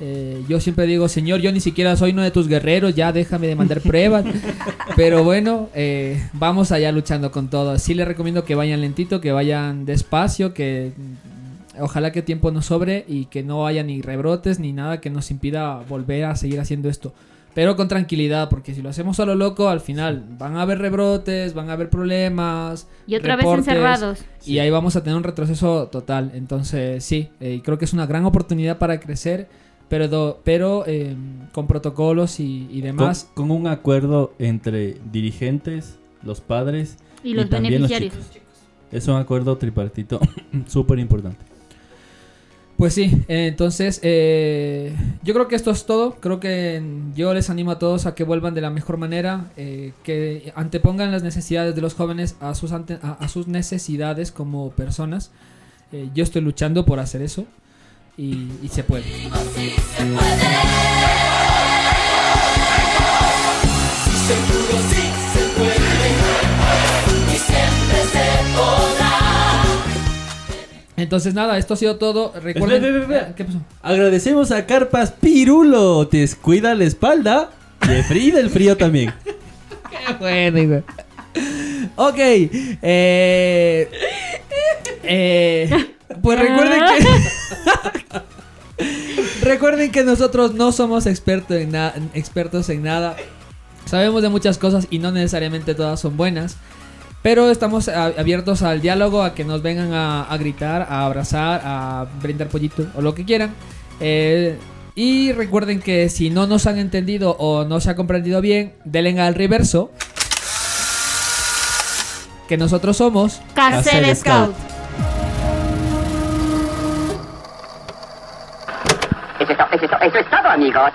eh, yo siempre digo, Señor, yo ni siquiera soy uno de tus guerreros, ya déjame de mandar pruebas. Pero bueno, eh, vamos allá luchando con todo. Sí les recomiendo que vayan lentito, que vayan despacio, que mm, ojalá que tiempo nos sobre y que no haya ni rebrotes ni nada que nos impida volver a seguir haciendo esto. Pero con tranquilidad, porque si lo hacemos a lo loco, al final van a haber rebrotes, van a haber problemas. Y otra vez reportes, encerrados. Y ahí vamos a tener un retroceso total. Entonces, sí, eh, creo que es una gran oportunidad para crecer, pero, do- pero eh, con protocolos y, y Con, demás. con un acuerdo entre dirigentes, los padres Y los pues, también los beneficiarios. chicos. Es un acuerdo tripartito súper importante. Pues sí, entonces eh, yo creo que esto es todo. Creo que yo les animo a todos a que vuelvan de la mejor manera, eh, que antepongan las necesidades de los jóvenes a sus, ante- a, a sus necesidades como personas. Eh, yo estoy luchando por hacer eso y, y se puede. Sí se puede. Entonces nada, esto ha sido todo. Recuerden... Espera, espera, espera. ¿Qué pasó? Agradecemos a Carpas Pirulo, te descuida la espalda. De frío del frío también. Qué bueno, güey. Ok, eh, eh, pues recuerden que recuerden que nosotros no somos expertos en, na- expertos en nada. Sabemos de muchas cosas y no necesariamente todas son buenas. Pero estamos abiertos al diálogo, a que nos vengan a, a gritar, a abrazar, a brindar pollito o lo que quieran. Eh, y recuerden que si no nos han entendido o no se ha comprendido bien, denle al reverso. Que nosotros somos Carcel Scout. Eso es, eso eso es todo, amigos.